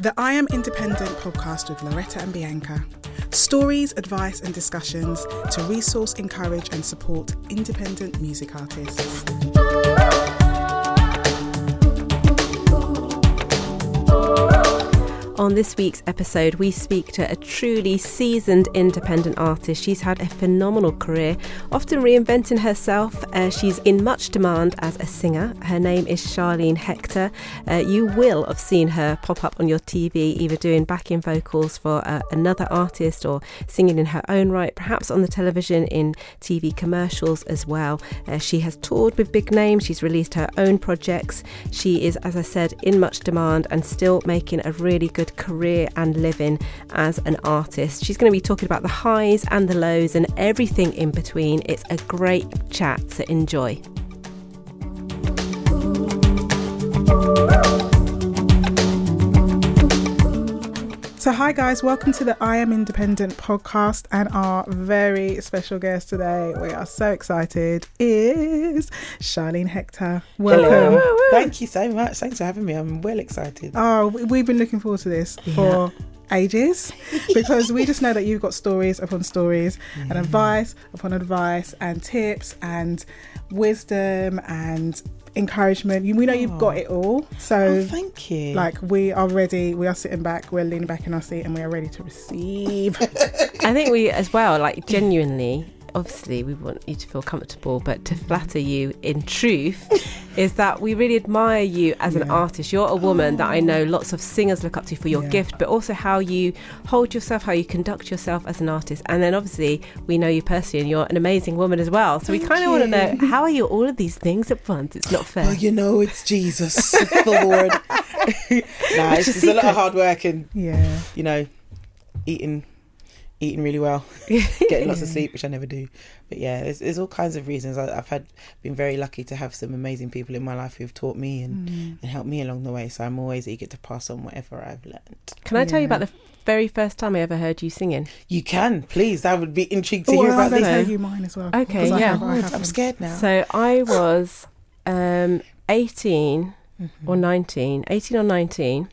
The I Am Independent podcast with Loretta and Bianca. Stories, advice, and discussions to resource, encourage, and support independent music artists. On this week's episode, we speak to a truly seasoned independent artist. She's had a phenomenal career, often reinventing herself. Uh, she's in much demand as a singer. Her name is Sharlene Hector. Uh, you will have seen her pop up on your TV, either doing backing vocals for uh, another artist or singing in her own right, perhaps on the television in TV commercials as well. Uh, she has toured with big names, she's released her own projects. She is, as I said, in much demand and still making a really good career and living as an artist. She's going to be talking about the highs and the lows and everything in between. It's a great chat, so enjoy. So, hi guys, welcome to the I Am Independent podcast. And our very special guest today, we are so excited, is Sharlene Hector. Welcome. Hello. Thank you so much. Thanks for having me. I'm well excited. Oh, we- we've been looking forward to this for ages because we just know that you've got stories upon stories and advice upon advice and tips and wisdom and encouragement. You- We know you've got oh. it all. So, Oh, thank you. like, we are ready. We are sitting back, we're leaning back in our seat, and we are ready to receive. I think we, as well, like genuinely, obviously, we want you to feel comfortable, but to flatter you in truth is that we really admire you as an artist. You're a woman that I know lots of singers look up to for your Yeah. gift, but also how you hold yourself, how you conduct yourself as an artist. And then obviously, we know you personally, and you're an amazing woman as well. So we kind of want to know how are you all of these things at once? It's not fair. well, you know, it's Jesus, the Lord. nah, it's your just a lot of hard work and, yeah. you know, eating eating really well, getting lots of sleep, which I never do. But yeah, there's, there's all kinds of reasons. I, I've had been very lucky to have some amazing people in my life who've taught me and, and helped me along the way. So I'm always eager to pass on whatever I've learned. Can I tell you about the very first time I ever heard you singing? You can, please. I would be intrigued to Oh, hear I'm about going to this. tell you mine as well. Okay, I yeah. have- I have I'm scared now. So I was um, 18 Mhm. or 19, 18 or 19,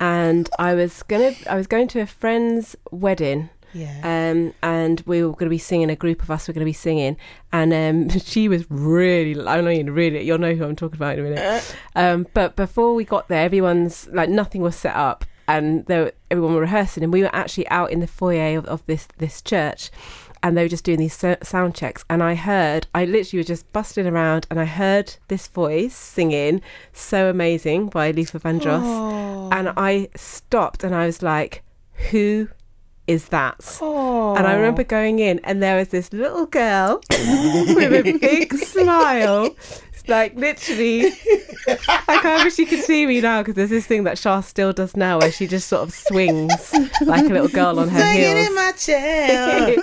and I was gonna I was going to a friend's wedding. Yeah. Um, and we were going to be singing. A group of us were going to be singing, and um, she was really. I know you really. You'll know who I'm talking about in a minute. Um, but before we got there, everyone's like nothing was set up, and there, everyone were rehearsing, and we were actually out in the foyer of, of this this church, and they were just doing these so- sound checks, and I heard, I literally was just busting around, and I heard this voice singing "So Amazing" by Luther Vandross, Oh. and I stopped, and I was like, "Who is that?" Oh. And I remember going in, and there was this little girl with a big smile. Like literally, I kind of wish you could see me now because there's this thing that Shah still does now where she just sort of swings like a little girl on her Singing heels. in my chair.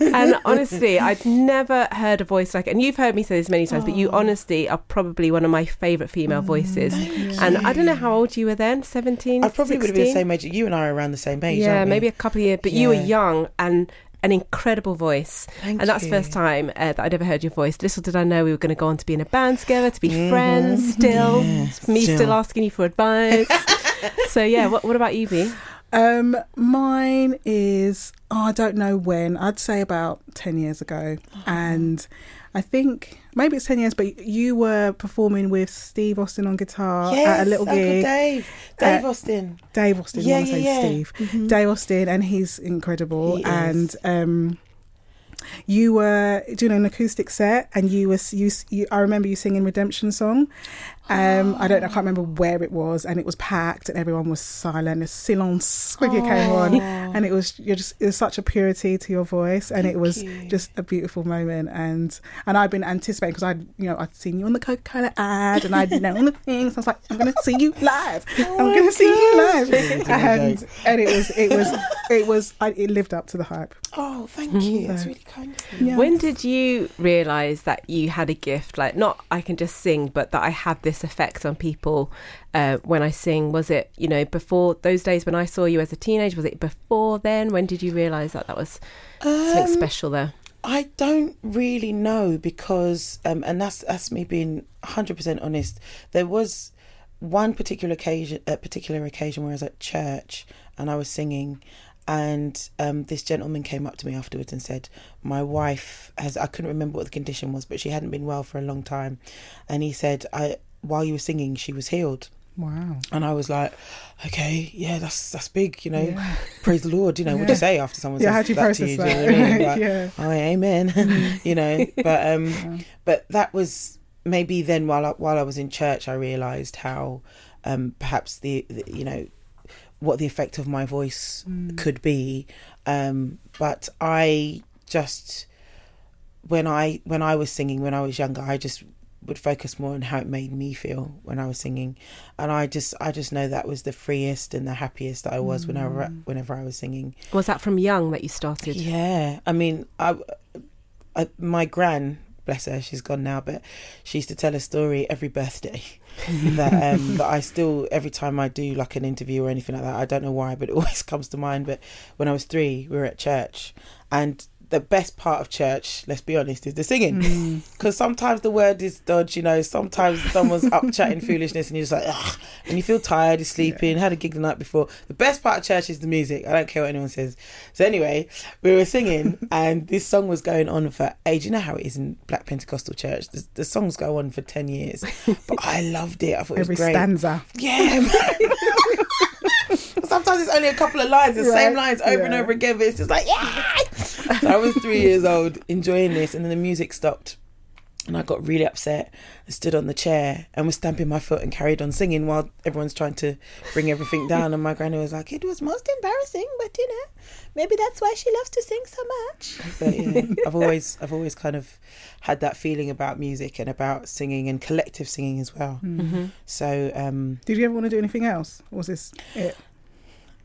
and honestly, I'd never heard a voice like, and you've heard me say this many times, but you honestly are probably one of my favourite female mm, voices. And I don't know how old you were then, 17? I probably would have been the same age. You and I are around the same age. Yeah, maybe a couple of years, but you were young and an incredible voice. Thank and that's the first time uh, that I'd ever heard your voice. Little did I know we were going to go on to be in a band together, to be Mhm. friends still. Yes, Me still. still. asking you for advice. so yeah, what, what about you, B? Um, mine is oh, I don't know when. I'd say about ten years ago, and I think maybe it's ten years. But you were performing with Steve Austin on guitar Yes, at a little Uncle gig. Dave, Dave Uh, Austin. Dave Austin, Yeah, I want to say yeah, yeah. Steve. Mhm. Dave Austin, and he's incredible. He and um, you were doing an acoustic set, and you were you, you I remember you singing Redemption song. Um, I don't, know, I can't remember where it was, and it was packed, and everyone was silent. A silence when you came on, and it was you're just it was such a purity to your voice, and it was you. just a beautiful moment. And and I've been anticipating because I'd you know I'd seen you on the Coca Cola ad, and I'd known the things. I was like, I'm gonna see you live. Oh I'm gonna see you live, and and it was it was it was I, it lived up to the hype. Oh, thank you. That's really kind of you. Yeah. When did you realise that you had a gift? Like, not I can just sing, but that I have this effect on people uh, when I sing. Was it, you know, before those days when I saw you as a teenager? Was it before then? When did you realise that that was something Um, special there? I don't really know because, um, and that's that's me being hundred percent honest. There was one particular occasion, a particular occasion where I was at church and I was singing, and um, this gentleman came up to me afterwards and said, "My wife has I couldn't remember what the condition was, but she hadn't been well for a long time," and he said, "I while you were singing, she was healed." Wow. And I was like, okay, yeah, that's that's big, you know. Yeah. Praise the Lord, you know. What do you say after someone Yeah, says how do you that to you? that? Do you know? Like, yeah. oh, amen, you know. But um, but that was maybe then while I, while I was in church, I realised how um perhaps the, the you know what the effect of my voice could be. Um, but I just when I when I was singing when I was younger, I just would focus more on how it made me feel when I was singing, and I just I just know that was the freest and the happiest that I was whenever whenever I was singing. Was that from young that you started? Yeah, I mean, I, I my gran, bless her, she's gone now, but she used to tell a story every birthday that um that I still every time I do like an interview or anything like that, I don't know why, but it always comes to mind. But when I was three, we were at church, and the best part of church, let's be honest, is the singing. Hmm. Because sometimes the word is dodge, you know. Sometimes someone's up chatting foolishness, and you're just like, Ugh, and you feel tired, you're sleeping, had a gig the night before. The best part of church is the music. I don't care what anyone says. So anyway, we were singing, and this song was going on for age. You know how it is in Black Pentecostal church. The, the songs go on for ten years, but I loved it. I thought it Every was great. stanza. Yeah. Sometimes it's only a couple of lines, the same lines over and over again, but it's just like, yeah. So I was three years old enjoying this, and then the music stopped. And I got really upset and stood on the chair and was stamping my foot and carried on singing while everyone's trying to bring everything down. And my granny was like, It was most embarrassing, but you know, maybe that's why she loves to sing so much. But yeah, I've always I've always kind of had that feeling about music and about singing and collective singing as well. Mm-hmm. So um Did you ever want to do anything else? Or was this it?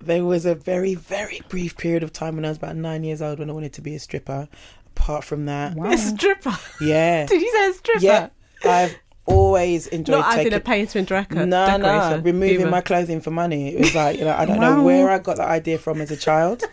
There was a very very brief period of time when I was about nine years old when I wanted to be a stripper. Apart from that, Wow. A stripper. yeah, Did you say a stripper? yeah, I've always enjoyed Not as taking. in a painter and decorator. no, no, decoration. removing Either. my clothing for money. It was like you know I don't Wow. know where I got that idea from as a child,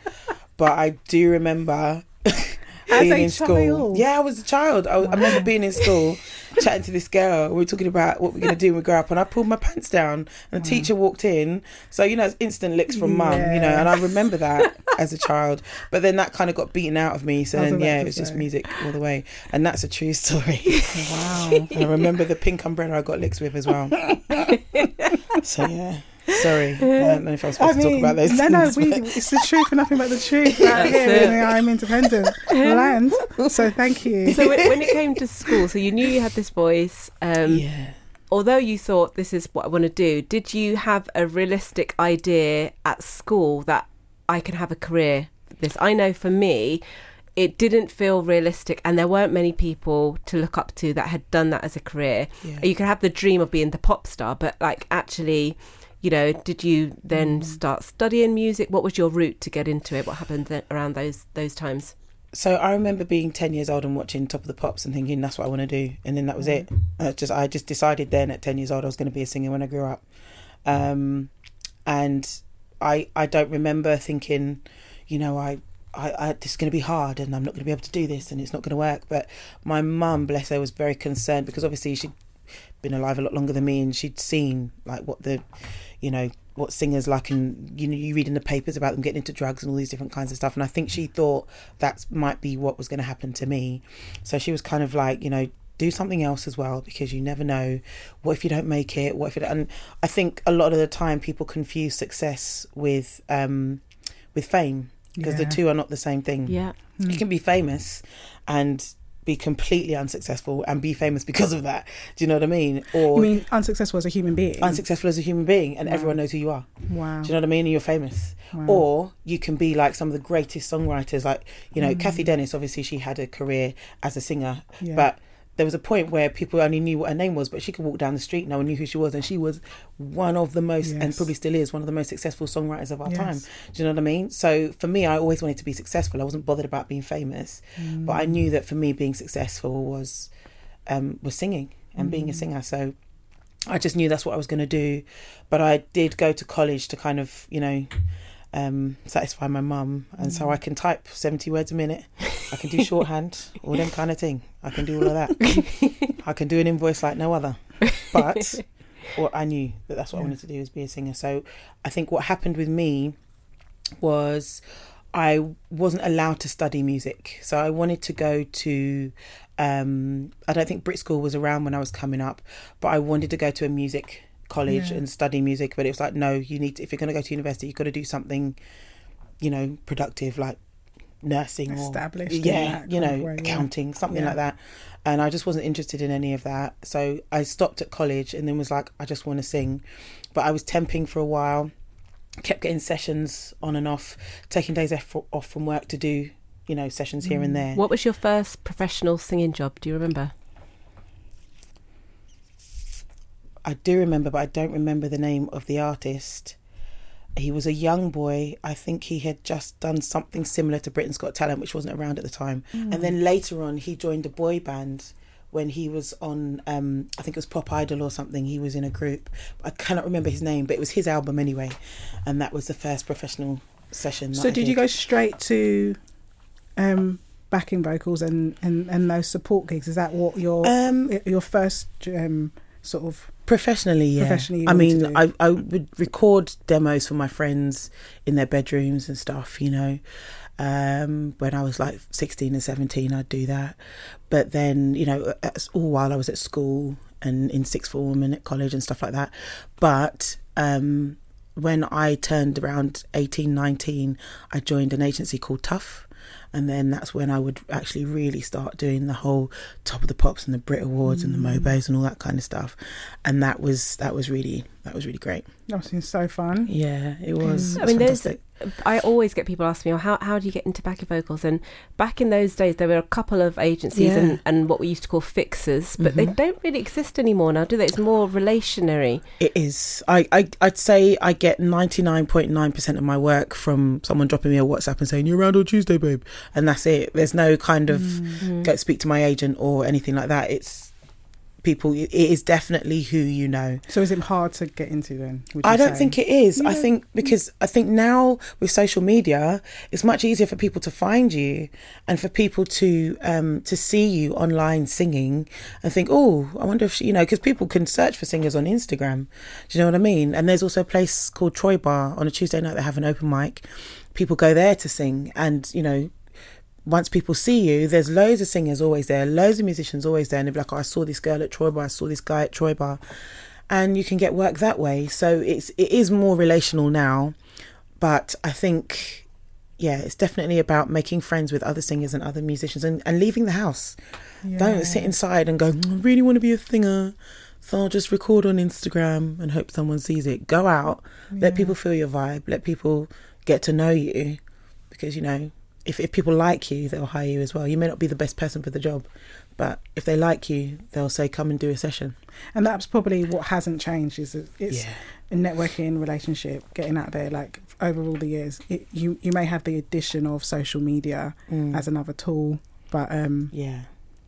but I do remember being a in school. Yeah, I was a child. I, I remember being in school, chatting to this girl. We were talking about what we're going to do when we grow up, and I pulled my pants down, and the teacher walked in. So you know, it's instant licks from mum. You know, and I remember that as a child. But then that kind of got beaten out of me. So then, yeah, it was just music all the way, and that's a true story. Wow. And I remember the pink umbrella I got licks with as well. so yeah. Sorry, I don't know if I was supposed to talk about those no, things. no, we, it's the truth and nothing but the truth right here it. I'm independent land. So thank you. So when, when it came to school, so you knew you had this voice. Um, yeah. Although you thought this is what I want to do, did you have a realistic idea at school that I can have a career? This I know for me, it didn't feel realistic, and there weren't many people to look up to that had done that as a career. Yeah. You could have the dream of being the pop star, but like actually, you know, did you Mm. then start studying music? What was your route to get into it? What happened th- around those those times? So I remember being ten years old and watching Top of the Pops and thinking that's what I want to do, and then that was it. Uh, just I just decided then at ten years old I was going to be a singer when I grew up, um, and I I don't remember thinking, you know, I. I, I this is going to be hard and I'm not going to be able to do this and it's not going to work. But my mum, bless her, was very concerned because obviously she'd been alive a lot longer than me and she'd seen like what the, you know, what singers like and you know you read in the papers about them getting into drugs and all these different kinds of stuff. And I think she thought that might be what was going to happen to me. So she was kind of like, you know, do something else as well because you never know. What if you don't make it? What if it and i think a lot of the time people confuse success with um with fame because the two are not the same thing. Yeah, you can be famous and be completely unsuccessful and be famous because of that do you know what i mean or You mean unsuccessful as a human being? unsuccessful as a human being and Wow. everyone knows who you are wow. do you know what I mean? And you're famous. Wow. Or you can be like some of the greatest songwriters, like, you Mm. know, Cathy Dennis, obviously she had a career as a singer, Yeah. but there was a point where people only knew what her name was, but she could walk down the street, no one knew who she was, and she was one of the most, and probably still is, one of the most successful songwriters of our Yes. time. Do you know what I mean? So for me, I always wanted to be successful. I wasn't bothered about being famous, but I knew that for me, being successful was um, was singing and being a singer. So I just knew that's what I was going to do. But I did go to college to kind of, you know, um, satisfy my mum. And so I can type 70 words a minute. I can do shorthand, all them kind of thing. I can do all of that. I can do an invoice like no other. But Well, I knew that that's what I wanted to do is be a singer. So I think what happened with me was I wasn't allowed to study music. So I wanted to go to um I don't think Brit School was around when I was coming up, but I wanted to go to a music college Yeah. and study music, but it was like no, you need to, if you're going to go to university, you've got to do something you know, productive like nursing Established in yeah, you know, of way, yeah. accounting, something Yeah. like that. And I just wasn't interested in any of that. So I stopped at college and then was like, I just want to sing. But I was temping for a while, kept getting sessions on and off, taking days off off from work to do, you know, sessions here Mm. and there. What was your first professional singing job? Do you remember? I do remember, but I don't remember the name of the artist. He was a young boy. I think he had just done something similar to Britain's Got Talent, which wasn't around at the time. And then later on, he joined a boy band when he was on, um, I think it was Pop Idol or something. He was in a group. I cannot remember his name, but it was his album anyway. And that was the first professional session. So I did you go straight to um, backing vocals and, and, and those support gigs? Is that what your Um, your first um, sort of Professionally, yeah. Professionally, I mean, I, I would record demos for my friends in their bedrooms and stuff, you know. Um, when I was like 16 and 17, I'd do that. But then, you know, all while I was at school and in sixth form and at college and stuff like that. But um, when I turned around 18, 19, I joined an agency called Tough. And then that's when I would actually really start doing the whole top of the pops and the Brit Awards and the mm. Mobos and all that kind of stuff. And that was that was really that was really great. that seems so fun. Yeah, it was. Mm. I it was mean, there's. I always get people asking me, well, how how do you get into backing vocals? And back in those days, there were a couple of agencies Yeah. and, and what we used to call fixers, but they Mhm. don't really exist anymore now, do they? It's more relationary. It is. I, I I'd say I get ninety nine point nine percent of my work from someone dropping me a WhatsApp and saying you're around on Tuesday, babe, and that's it. There's no kind of Mm. go speak to my agent or anything like that. It's people. It is definitely who you know. So is it hard to get into then? I don't say? think it is. I think because I think now with social media, it's much easier for people to find you and for people to um, to see you online singing and think, oh, I wonder if she, you know, because people can search for singers on Instagram. Do you know what I mean? And there's also a place called Troy Bar on a Tuesday night. They have an open mic. People go there to sing, and you know, once people see you, there's loads of singers always there, loads of musicians always there, and they'll be like, oh, I saw this girl at Troy Bar, I saw this guy at Troy Bar, and you can get work that way. So it's it is more relational now, but I think yeah, it's definitely about making friends with other singers and other musicians and, and leaving the house. Don't sit inside and go, "Mm, I really want to be a singer. So I'll just record on Instagram and hope someone sees it. Go out, let people feel your vibe, let people get to know you. Because, you know, if, if people like you, they'll hire you as well. You may not be the best person for the job, but if they like you, they'll say, come and do a session. And that's probably what hasn't changed. Is it's yeah. a networking relationship, getting out there. Like over all the years, it, you you may have the addition of social media Mm. as another tool, but um, yeah.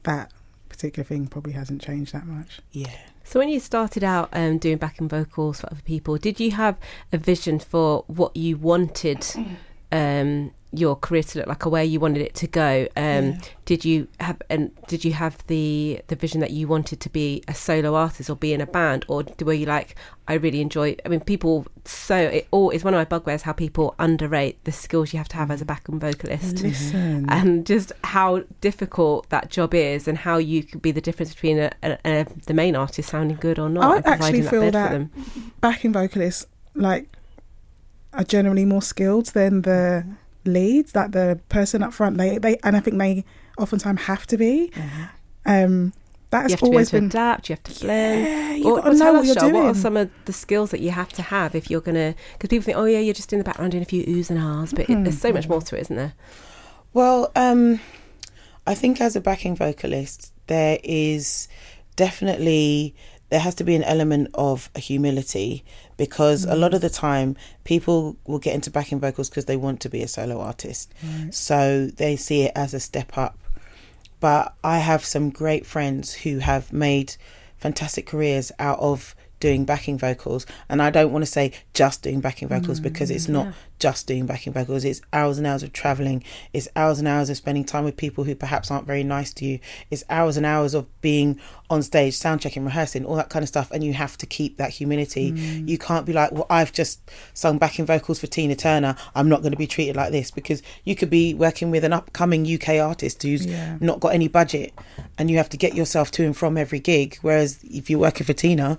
that particular thing probably hasn't changed that much. Yeah. So when you started out um, doing backing vocals for other people, did you have a vision for what you wanted um, your career to look like, or where you wanted it to go? Um, Yeah. Did you have and did you have the the vision that you wanted to be a solo artist or be in a band, or were you like, I really enjoy? I mean, people so it all is one of my bugbears how people underrate the skills you have to have as a backing vocalist. Listen, and just how difficult that job is, and how you could be the difference between a, a, a, the main artist sounding good or not. I actually feel that- them. backing vocalists like are generally more skilled than the leads. Like the person up front, they they and I think they oftentimes have to be. Um, You that's have to be able always to been. adapt. You have to blend. Yeah, you Or, got to know what you're Shah, doing. what are some of the skills that you have to have if you're gonna? Because people think, oh yeah, you're just in the background doing a few oohs and ahs, but it, Mhm. there's so much more to it, isn't there? Well, um, I think as a backing vocalist, there is definitely there has to be an element of a humility because a lot mm. of the time people will get into backing vocals because they want to be a solo artist, Right. so they see it as a step up. But I have some great friends who have made fantastic careers out of doing backing vocals, and I don't want to say just doing backing vocals because it's not Yeah. just doing backing vocals. It's hours and hours of traveling. It's hours and hours of spending time with people who perhaps aren't very nice to you. It's hours and hours of being on stage, sound checking, rehearsing, all that kind of stuff. And you have to keep that humility. Mm. You can't be like, well, I've just sung backing vocals for Tina Turner. I'm not going to be treated like this because you could be working with an upcoming UK artist who's Yeah. not got any budget and you have to get yourself to and from every gig. Whereas if you're working for Tina,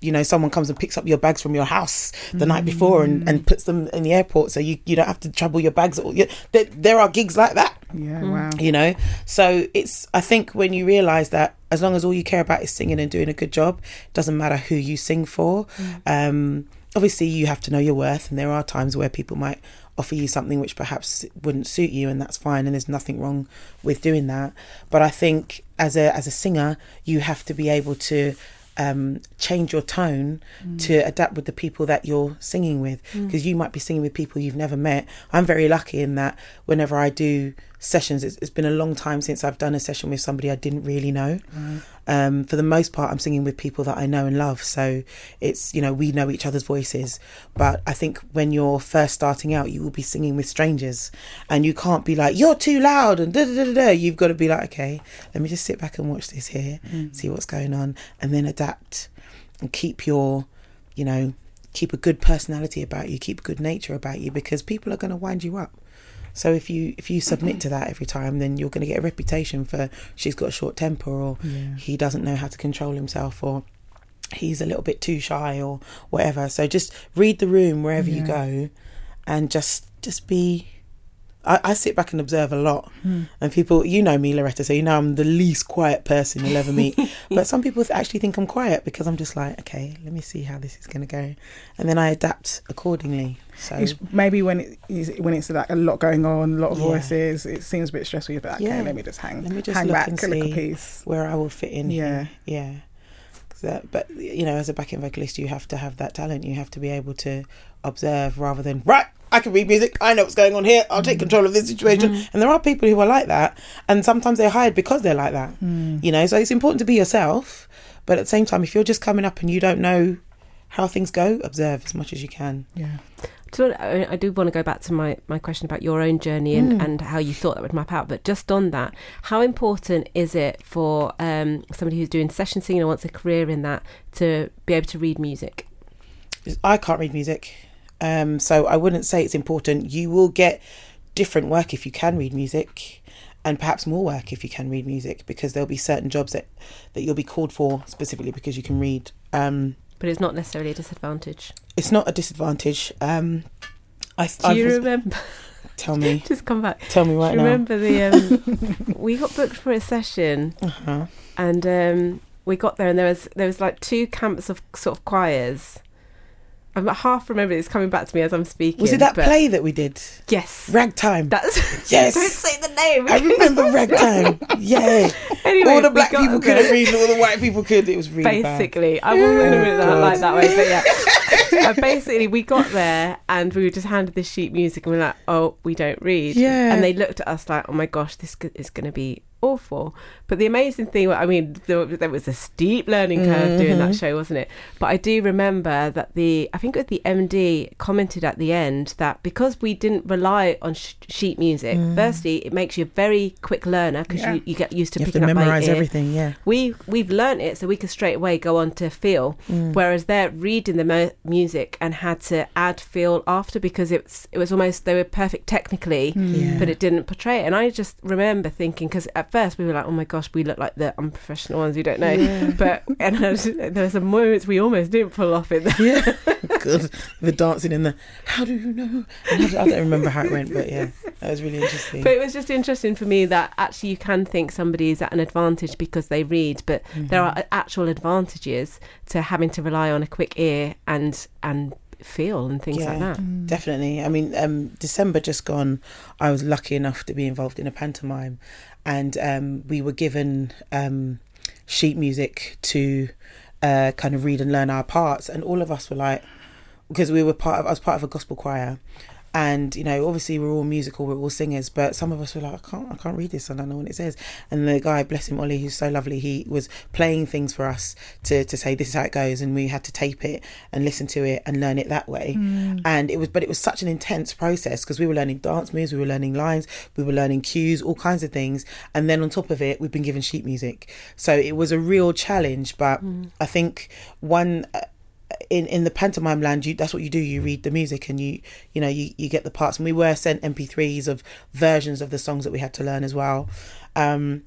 you know, someone comes and picks up your bags from your house the night before and, and puts them in the airport so you, you don't have to trouble your bags. Or, you, there, there are gigs like that. Yeah, wow. you know? So it's i think when you realize that as long as all you care about is singing and doing a good job it doesn't matter who you sing for. Um obviously you have to know your worth and there are times where people might offer you something which perhaps wouldn't suit you and that's fine and there's nothing wrong with doing that. But i think as a as a singer you have to be able to um, change your tone to adapt with the people that you're singing with. Because you might be singing with people you've never met. I'm very lucky in that whenever I do sessions, it's, it's been a long time since I've done a session with somebody I didn't really know. Um, for the most part, I'm singing with people that I know and love. So it's, you know, we know each other's voices. But I think when you're first starting out, you will be singing with strangers and you can't be like, you're too loud and da da da da. You've got to be like, okay, let me just sit back and watch this here, see what's going on, and then adapt and keep your, you know, keep a good personality about you, keep good nature about you because people are going to wind you up. So if you if you submit to that every time, then you're going to get a reputation for she's got a short temper or Yeah. he doesn't know how to control himself or he's a little bit too shy or whatever. So just read the room wherever you go, and just just be. I, I sit back and observe a lot, Hmm. and people, you know me, Loretta, so you know I'm the least quiet person you'll ever meet. but some people actually think I'm quiet because I'm just like, okay, let me see how this is going to go, and then I adapt accordingly. So It's maybe when it is when it's like a lot going on, a lot of Yeah. voices, it seems a bit stressful. You're like, okay, Yeah. let me just hang, Let me just hang look back, and see. piece. where I will fit in. Yeah. here. yeah. that- but you know, as a backing vocalist, you have to have that talent. You have to be able to observe rather than right. I can read music. I know what's going on here. I'll take control of this situation. And there are people who are like that, and sometimes they're hired because they're like that. Mm. You know, so it's important to be yourself, but at the same time, if you're just coming up and you don't know how things go, observe as much as you can. Yeah, So I I do want to go back to my, my question about your own journey and, Mm. and how you thought that would map out. But just on that, how important is it for um, somebody who's doing session singing and wants a career in that to be able to read music? I can't read music, um, so I wouldn't say it's important. You will get different work if you can read music, and perhaps more work if you can read music, because there'll be certain jobs that that you'll be called for specifically because you can read. Um, But it's not necessarily a disadvantage. it's not a disadvantage. Um, I Do I you remember? tell me, just come back. tell me right Do you now. remember the um, we got booked for a session Uh-huh. and um, we got there and there was there was like two camps of sort of choirs. I'm half remember it's coming back to me as I'm speaking. Was it that play that we did? Yes. Ragtime. That's Yes. Don't say the name. I remember ragtime. Yeah. anyway, all the black people couldn't read, all the white people could. It was really bad. Basically, I going to put it that, God. like that way, but yeah. Uh, basically, we got there and we were just handed this sheet music, and we are like, "Oh, we don't read." Yeah. And they looked at us like, "Oh my gosh, this is going to be awful." But the amazing thing, I mean, there, there was a steep learning curve doing that Mhm. show, wasn't it? But I do remember that the, I think it was the MD commented at the end that because we didn't rely on sh- sheet music, Mm. firstly, it makes you a very quick learner because Yeah. you, you get used to You picking to up by ear. everything. Yeah. We we've learnt it, so we could straight away go on to feel. Mm. Whereas they're reading the mo- music and had to add feel after because it's it was almost they were perfect technically, Yeah. but it didn't portray it. And I just remember thinking because at first we were like, oh my gosh, we look like the unprofessional ones who don't know. Yeah. But and I was, there were some moments we almost didn't pull off it. yeah. Good. The dancing in the. How do you know? Do- I don't remember how it went, but yeah, that was really interesting. But it was just interesting for me that actually you can think somebody is at an advantage because they read, but there Mm-hmm. are actual advantages to having to rely on a quick ear and and feel and things like that. Mm. Definitely. I mean, um, December just gone, I was lucky enough to be involved in a pantomime, and um, we were given um, sheet music to uh, kind of read and learn our parts, and all of us were like, because we were part of, I was part of a gospel choir. And you know obviously we're all musical we're all singers but some of us were like i can't i can't read this i don't know what it says. And the guy bless him ollie who's so lovely he was playing things for us to to say this is how it goes and we had to tape it and listen to it and learn it that way. Mm. and it was but it was such an intense process because we were learning dance moves we were learning lines we were learning cues all kinds of things. And then on top of it we've been given sheet music. So it was a real challenge but i think one in in the pantomime land you that's what you do. You read the music and you you know you, you get the parts. And we were sent mp3s of versions of the songs that we had to learn as well. Um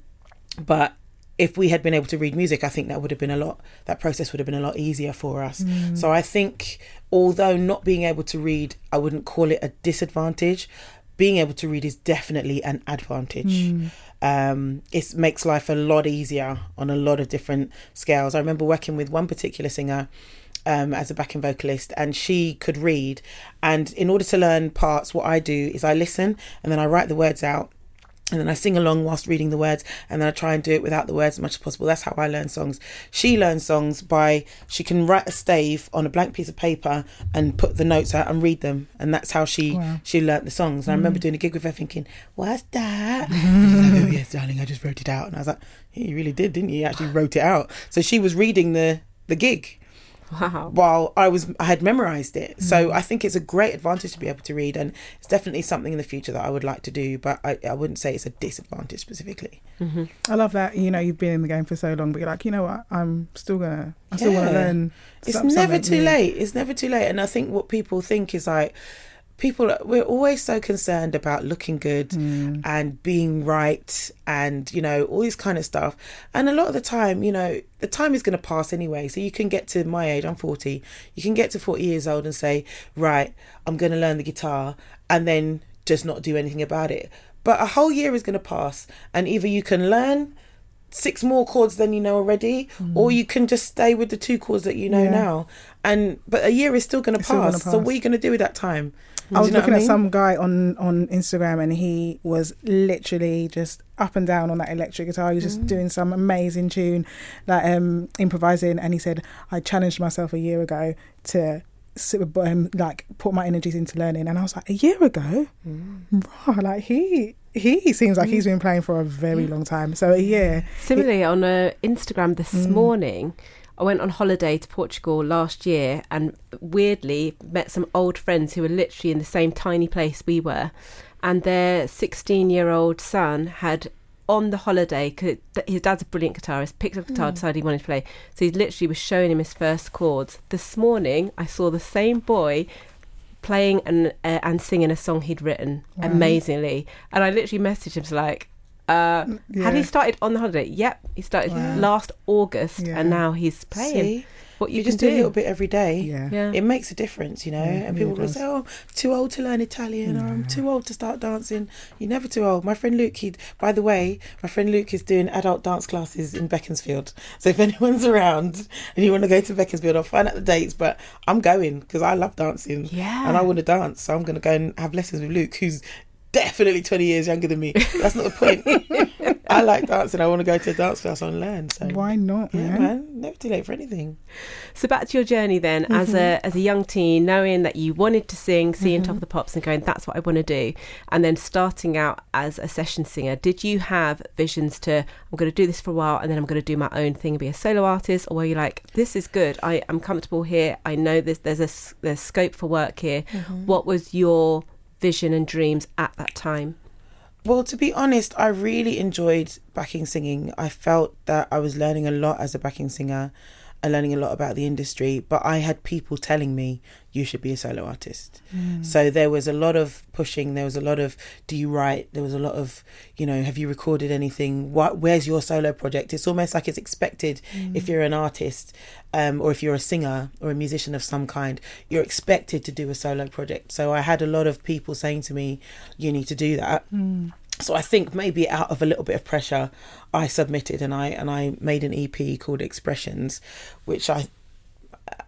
but if we had been able to read music i think that would have been a lot that process would have been a lot easier for us. So i think although not being able to read i wouldn't call it a disadvantage being able to read is definitely an advantage. Um, it makes life a lot easier on a lot of different scales. I remember working with one particular singer um, as a backing vocalist, and she could read. And in order to learn parts, what I do is I listen and then I write the words out. And then I sing along whilst reading the words, and then I try and do it without the words as much as possible. That's how I learn songs. She learns songs by she can write a stave on a blank piece of paper and put the notes out and read them, and that's how she Wow. she learnt the songs. And I remember doing a gig with her, thinking, "What's that?" She's like, oh, yes, darling, I just wrote it out. And I was like, yeah, you really did, didn't you? You actually wrote it out. So she was reading the the gig Wow. while I was I had memorized it. So mm. I think it's a great advantage to be able to read, and it's definitely something in the future that I would like to do. But I, I wouldn't say it's a disadvantage specifically. Mm-hmm. I love that. You know, you've been in the game for so long, but you're like, you know what? I'm still gonna. I still want to learn. It's never too new. late. It's never too late. And I think what people think is like people we're always so concerned about looking good Mm. and being right and you know all this kind of stuff. And a lot of the time you know the time is going to pass anyway. So you can get to my age i'm 40 you can get to 40 years old and say right i'm going to learn the guitar and then just not do anything about it. But a whole year is going to pass and either you can learn six more chords than you know already or you can just stay with the two chords that you know Mm. Yeah. now. And but a year is still going to It's still gonna pass. So what are you going to do with that time I was Do you know looking what I at mean? some guy on on Instagram, and he was literally just up and down on that electric guitar. He was Mm. just doing some amazing tune, like um, improvising. And he said, "I challenged myself a year ago to." sit with- Um, like put my energies into learning, and I was like, a year ago, Mm. Rah, like he he seems like he's been playing for a very long time. So a year, Similarly, on uh, Instagram this Mm. morning, I went on holiday to Portugal last year and weirdly met some old friends who were literally in the same tiny place we were. And their 16 year old son had, on the holiday, his dad's a brilliant guitarist, picked up a guitar, decided he wanted to play. So he literally was showing him his first chords. This morning, I saw the same boy playing and uh, and singing a song he'd written Wow. amazingly. And I literally messaged him to like, uh, had he started on the holiday? Yep, he started Wow. last August, Yeah. and now he's playing. See? What you, you, just do a little bit every day yeah. Yeah. it makes a difference, you know. Yeah, and really people will say, "Oh, I'm too old to learn Italian," or "I'm too old to start dancing." You're never too old. My friend Luke, he, by the way, my friend Luke is doing adult dance classes in Beaconsfield. So if anyone's around and you want to go to Beaconsfield, I'll find out the dates. But I'm going because I love dancing yeah. and I want to dance. So I'm going to go and have lessons with Luke, who's definitely 20 years younger than me. That's not the point. I like dancing. I want to go to a dance class and learn. So Why not, yeah, man? man, never too late for anything. So back to your journey then, as mm-hmm. a as a young teen, knowing that you wanted to sing, seeing mm-hmm. Top of the Pops, and going, "That's what I want to do," and then starting out as a session singer. Did you have visions to, "I'm going to do this for a while, and then I'm going to do my own thing and be a solo artist," or were you like, "This is good. I am comfortable here. I know this. There's a s- there's scope for work here." Mm-hmm. What was your vision and dreams at that time? Well, to be honest, I really enjoyed backing singing. I felt that I was learning a lot as a backing singer learning a lot about the industry, but I had people telling me you should be a solo artist. Mm. So there was a lot of pushing, there was a lot of do you write? There was a lot of, you know, have you recorded anything? What where's your solo project? It's almost like it's expected mm. if you're an artist um, or if you're a singer or a musician of some kind, you're expected to do a solo project. So I had a lot of people saying to me, you need to do that. Mm. So I think maybe out of a little bit of pressure, I submitted and I and I made an EP called Expressions, which I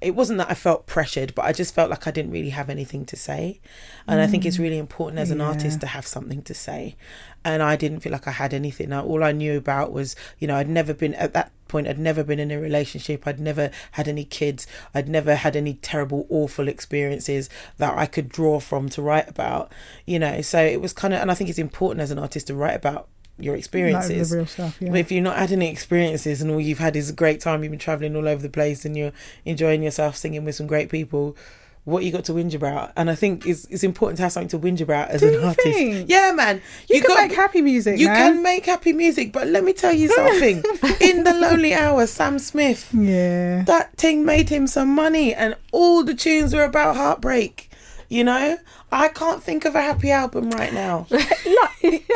it wasn't that I felt pressured, but I just felt like I didn't really have anything to say. And I think it's really important as an mm, Yeah. artist to have something to say. And I didn't feel like I had anything. Now, all I knew about was, you know, I'd never been at that point, I'd never been in a relationship. I'd never had any kids. I'd never had any terrible, awful experiences that I could draw from to write about. You know, so it was kind of, and I think it's important as an artist to write about your experiences. real stuff. Yeah. But if you're not had any experiences and all you've had is a great time, you've been traveling all over the place and you're enjoying yourself singing with some great people, what you got to whinge about? And I think it's it's important to have something to whinge about as Do an you artist. think? Yeah, man. you, can got- make happy music. you man. can make happy music, but let me tell you something. In the lonely hour, Sam Smith, Yeah. that thing made him some money, and all the tunes were about heartbreak. You know, I can't think of a happy album right now. I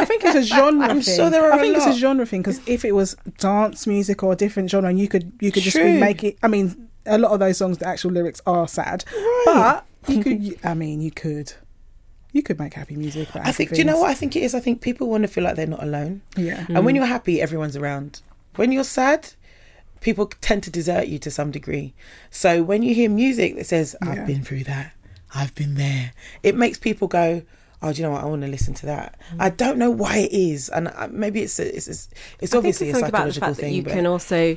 think it's a genre. I'm thing. sure there are I a think it's lot. a genre thing because if it was dance music or a different genre, and you could you could just True. remake it. I mean, a lot of those songs, the actual lyrics are sad, right. but you could. I mean, you could. You could make happy music. I think. Do you know what I think it is? I think people want to feel like they're not alone, Yeah. and when mm. you're happy, everyone's around. When you're sad. People tend to desert you to some degree. So when you hear music that says, I've Yeah. been through that, I've been there, it makes people go, Oh, do you know what? I want to listen to that. Mm. I don't know why it is, and uh, maybe it's a, it's it's, it's obviously a it's the psychological fact that thing. you but can also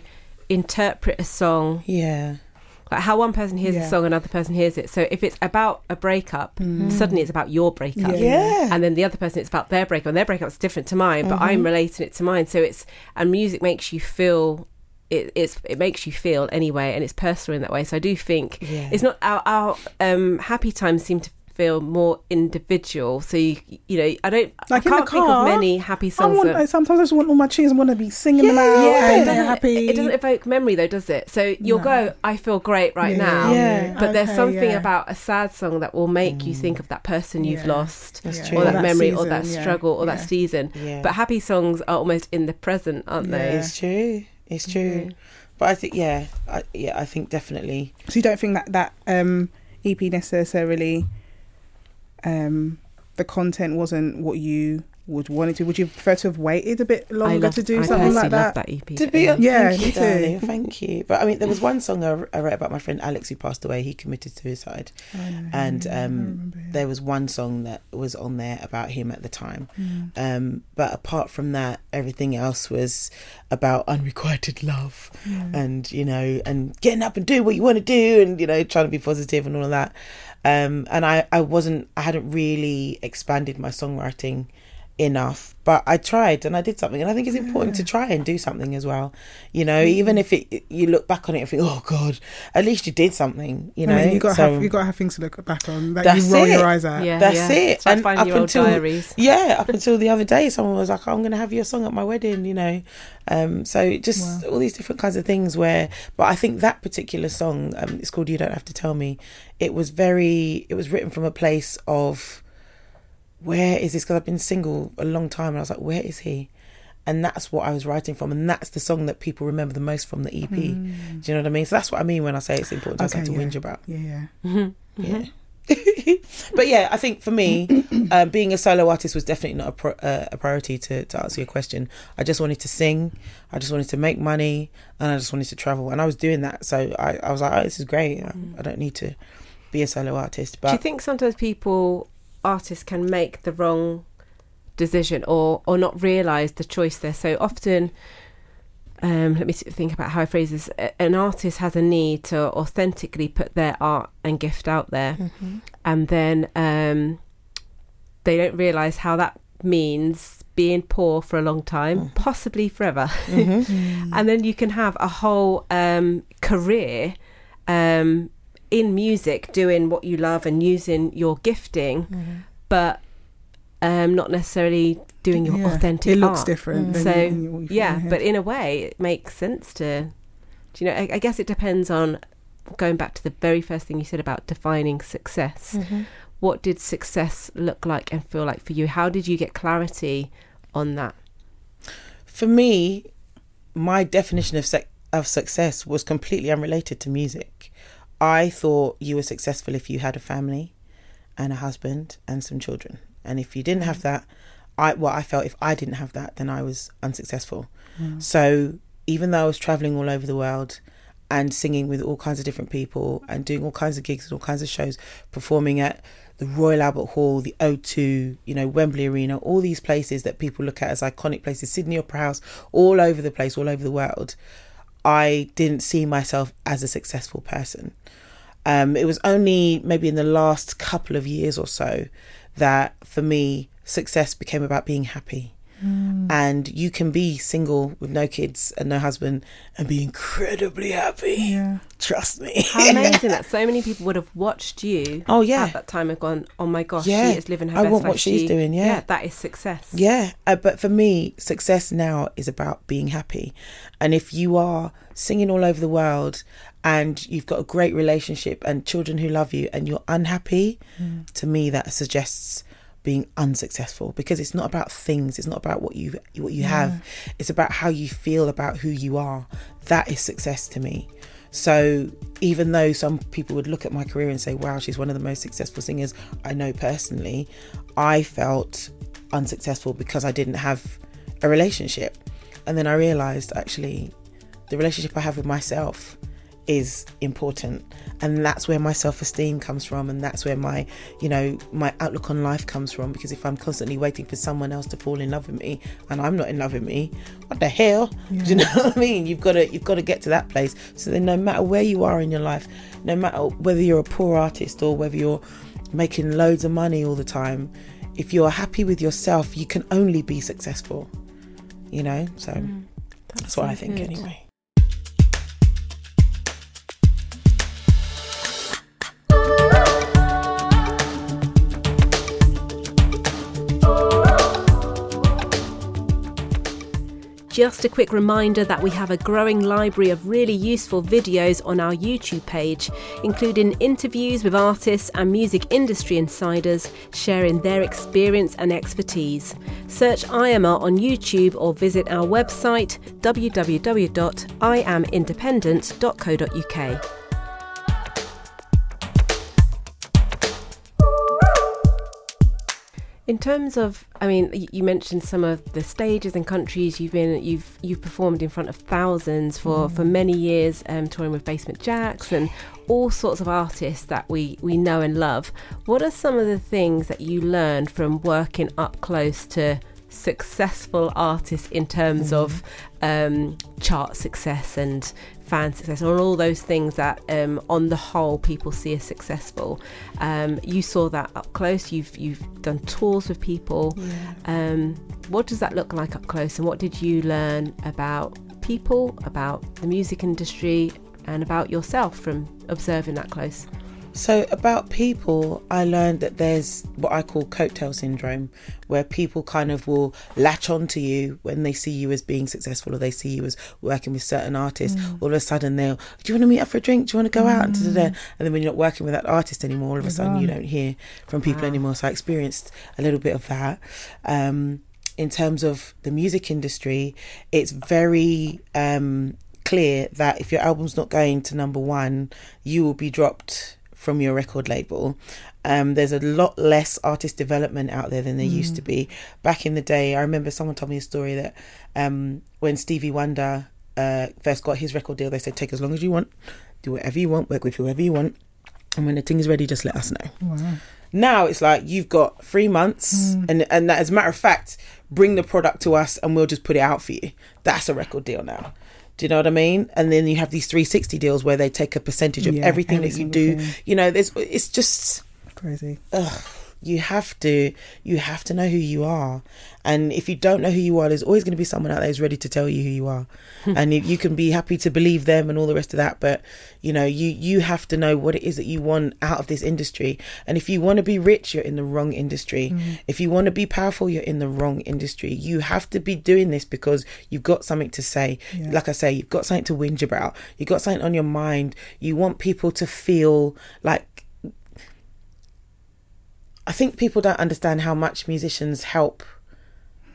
interpret a song yeah, like how one person hears Yeah. a song another person hears it so if it's about a breakup Mm. suddenly it's about your breakup Yeah. yeah, and then the other person it's about their breakup and their breakup's different to mine but Mm-hmm. i'm relating it to mine so it's and music makes you feel it, it's it makes you feel anyway and it's personal in that way so i do think yeah. it's not our, our um happy times seem to feel more individual so you you know i don't Like i can't think of car, many happy I songs want. that, I- sometimes I just want all my tunes. I want to be singing them Yeah, out. yeah. it and doesn't, happy. it doesn't evoke memory though does it so you'll No. go i feel great right Yeah, now Yeah. but there's something about a sad song that will make you think of that person you've lost That's Yeah. true. or that, That memory or that season, struggle or that season but happy songs are almost in the present aren't they it's true. It's true. Mhm. But I think yeah, I, yeah, I think definitely. So you don't think that that um, EP necessarily, um, the content wasn't what you would want it to? Would you prefer to have waited a bit I longer love, to do I something personally like love that? that EP To be honest, Yeah, thank you, darling. Thank you. But I mean, there was one song I, I wrote about my friend Alex who passed away. He committed suicide. I know, And, um. There was one song that was on there about him at the time. Mm. Um, but apart from that, everything else was about unrequited love Yeah. and you know and getting up and doing what you want to do and you know trying to be positive and all of that. Um, and I I wasn't I hadn't really expanded my songwriting enough but i tried and i did something and i think it's important to try and do something as well you know even if it you look back on it and think oh god at least you did something you know I mean, you got to So- have you got to have things to look back on that you roll it. your eyes at. yeah That's yeah. it. it's And finding up your until- diaries yeah up until the other day someone was like i'm gonna have your song at my wedding you know um so just Wow. all these different kinds of things where but i think that particular song um it's called you don't have to tell me it was very it was written from a place of where is this because i've been single a long time and i was like where is he and that's what I was writing from, and that's the song that people remember the most from the EP. Do you know what I mean? So that's what I mean when I say it's important to have Mm. Okay, something to yeah. whinge about. Yeah, yeah. Yeah. but yeah, I think for me, um, being a solo artist was definitely not a, pro- uh, a priority to, to answer your question. I just wanted to sing, I just wanted to make money, and I just wanted to travel. And I was doing that. So I, I was like, oh, this is great. I, I don't need to be a solo artist. do you think sometimes people artists can make the wrong decision or or not realize the choice there so often um let me think about how i phrase this an artist has a need to authentically put their art and gift out there Mm-hmm. and then um they don't realize how that means being poor for a long time Mm. possibly forever Mm-hmm. and then you can have a whole um, career um, in music doing what you love and using your gifting Mm-hmm. but um, not necessarily doing your Yeah. authentic It looks art. different. Mm. than So, you- than what you feel yeah in but in a way it makes sense to do you know I, I guess it depends on going back to the very first thing you said about defining success Mm-hmm. what did success look like and feel like for you how did you get clarity on that for me, my definition of sec- of success was completely unrelated to music. I thought you were successful if you had a family and a husband and some children. And if you didn't have mm. that, I well, I felt if I didn't have that, then I was unsuccessful. Mm. So even though I was traveling all over the world and singing with all kinds of different people and doing all kinds of gigs and all kinds of shows, performing at the Royal Albert Hall, the O2, you know, Wembley Arena, all these places that people look at as iconic places, Sydney Opera House, all over the place, all over the world. I didn't see myself as a successful person. Um, it was only maybe in the last couple of years or so that for me, success became about being happy. Mm. And you can be single with no kids and no husband and be incredibly happy. Yeah. Trust me. How amazing that so many people would have watched you. Oh yeah. At that time, and gone, oh my gosh, Yeah. she is living her I best want life. what she's She- doing, yeah. that is success. Yeah, uh, but for me, success now is about being happy. And if you are singing all over the world and you've got a great relationship and children who love you and you're unhappy, mm. to me that suggests being unsuccessful because it's not about things, it's not about what you what you have. It's about how you feel about who you are. That is success to me. So even though some people would look at my career and say, "Wow, she's one of the most successful singers I know personally," I felt unsuccessful because I didn't have a relationship. And then I realized actually the relationship I have with myself is important. And that's where my self-esteem comes from and that's where my you know my outlook on life comes from. Because if i'm constantly waiting for someone else to fall in love with me and i'm not in love with me what the hell? Do you know what i mean? You've got to you've got to get to that place. So then no matter where you are in your life no matter whether you're a poor artist or whether you're making loads of money all the time if you're happy with yourself you can only be successful. You know? So mm. that's, what so i think good. anyway Just a quick reminder that we have a growing library of really useful videos on our YouTube page, including interviews with artists and music industry insiders sharing their experience and expertise. Search IMR on YouTube or visit our website www.iamindependent.co.uk. In terms of, I mean, you mentioned some of the stages and countries you've been, you've you've performed in front of thousands for for many years, um, touring with Basement Jaxx and all sorts of artists that we we know and love. What are some of the things that you learned from working up close to successful artists in terms of um, chart success and fan success and all those things that um, on the whole people see as successful. Um, you saw that up close. You've you've done tours with people. Um, what does that look like up close? And what did you learn about people about the music industry and about yourself from observing that close So about people, I learned that there's what I call coattail syndrome, where people kind of will latch onto you when they see you as being successful or they see you as working with certain artists. All of a sudden they'll, do you want to meet up for a drink? Do you want to go out? And, da-da-da. and then when you're not working with that artist anymore, all of a sudden you don't hear from people Wow. anymore. So I experienced a little bit of that. Um, in terms of the music industry, it's very um, clear that if your album's not going to number one, you will be dropped from your record label. Um, there's a lot less artist development out there than there used to be. Back in the day, I remember someone told me a story that um, when Stevie Wonder uh, first got his record deal, they said, take as long as you want, do whatever you want, work with whoever you want. And when the thing is ready, just let us know. Wow. Now it's like you've got three months, and and that, as a matter of fact, bring the product to us, and we'll just put it out for you. That's a record deal now. Do you know what I mean? And then you have these 360 deals where they take a percentage of Yeah, everything every that you do. thing. You know, there's it's just Crazy. ugh, you have to you have to know who you are. And if you don't know who you are there's always going to be someone out there who's ready to tell you who you are. Hmm. And you, you can be happy to believe them and all the rest of that but you know you you have to know what it is that you want out of this industry. And if you want to be rich you're in the wrong industry. Hmm. If you want to be powerful you're in the wrong industry. You have to be doing this because you've got something to say. Yeah. like i say you've got something to whinge about. You've got something on your mind. You want people to feel like I think people don't understand how much musicians help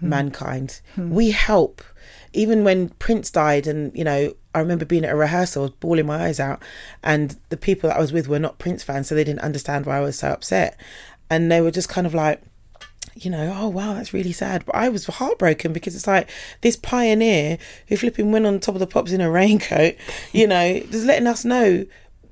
hmm. mankind. Hmm. We help. Even when Prince died, and you know, I remember being at a rehearsal, I was bawling my eyes out, and the people that I was with were not Prince fans, so they didn't understand why I was so upset. And they were just kind of like, you know, oh wow, that's really sad. But I was heartbroken because it's like this pioneer who flipping went on top of the pops in a raincoat, you know, just letting us know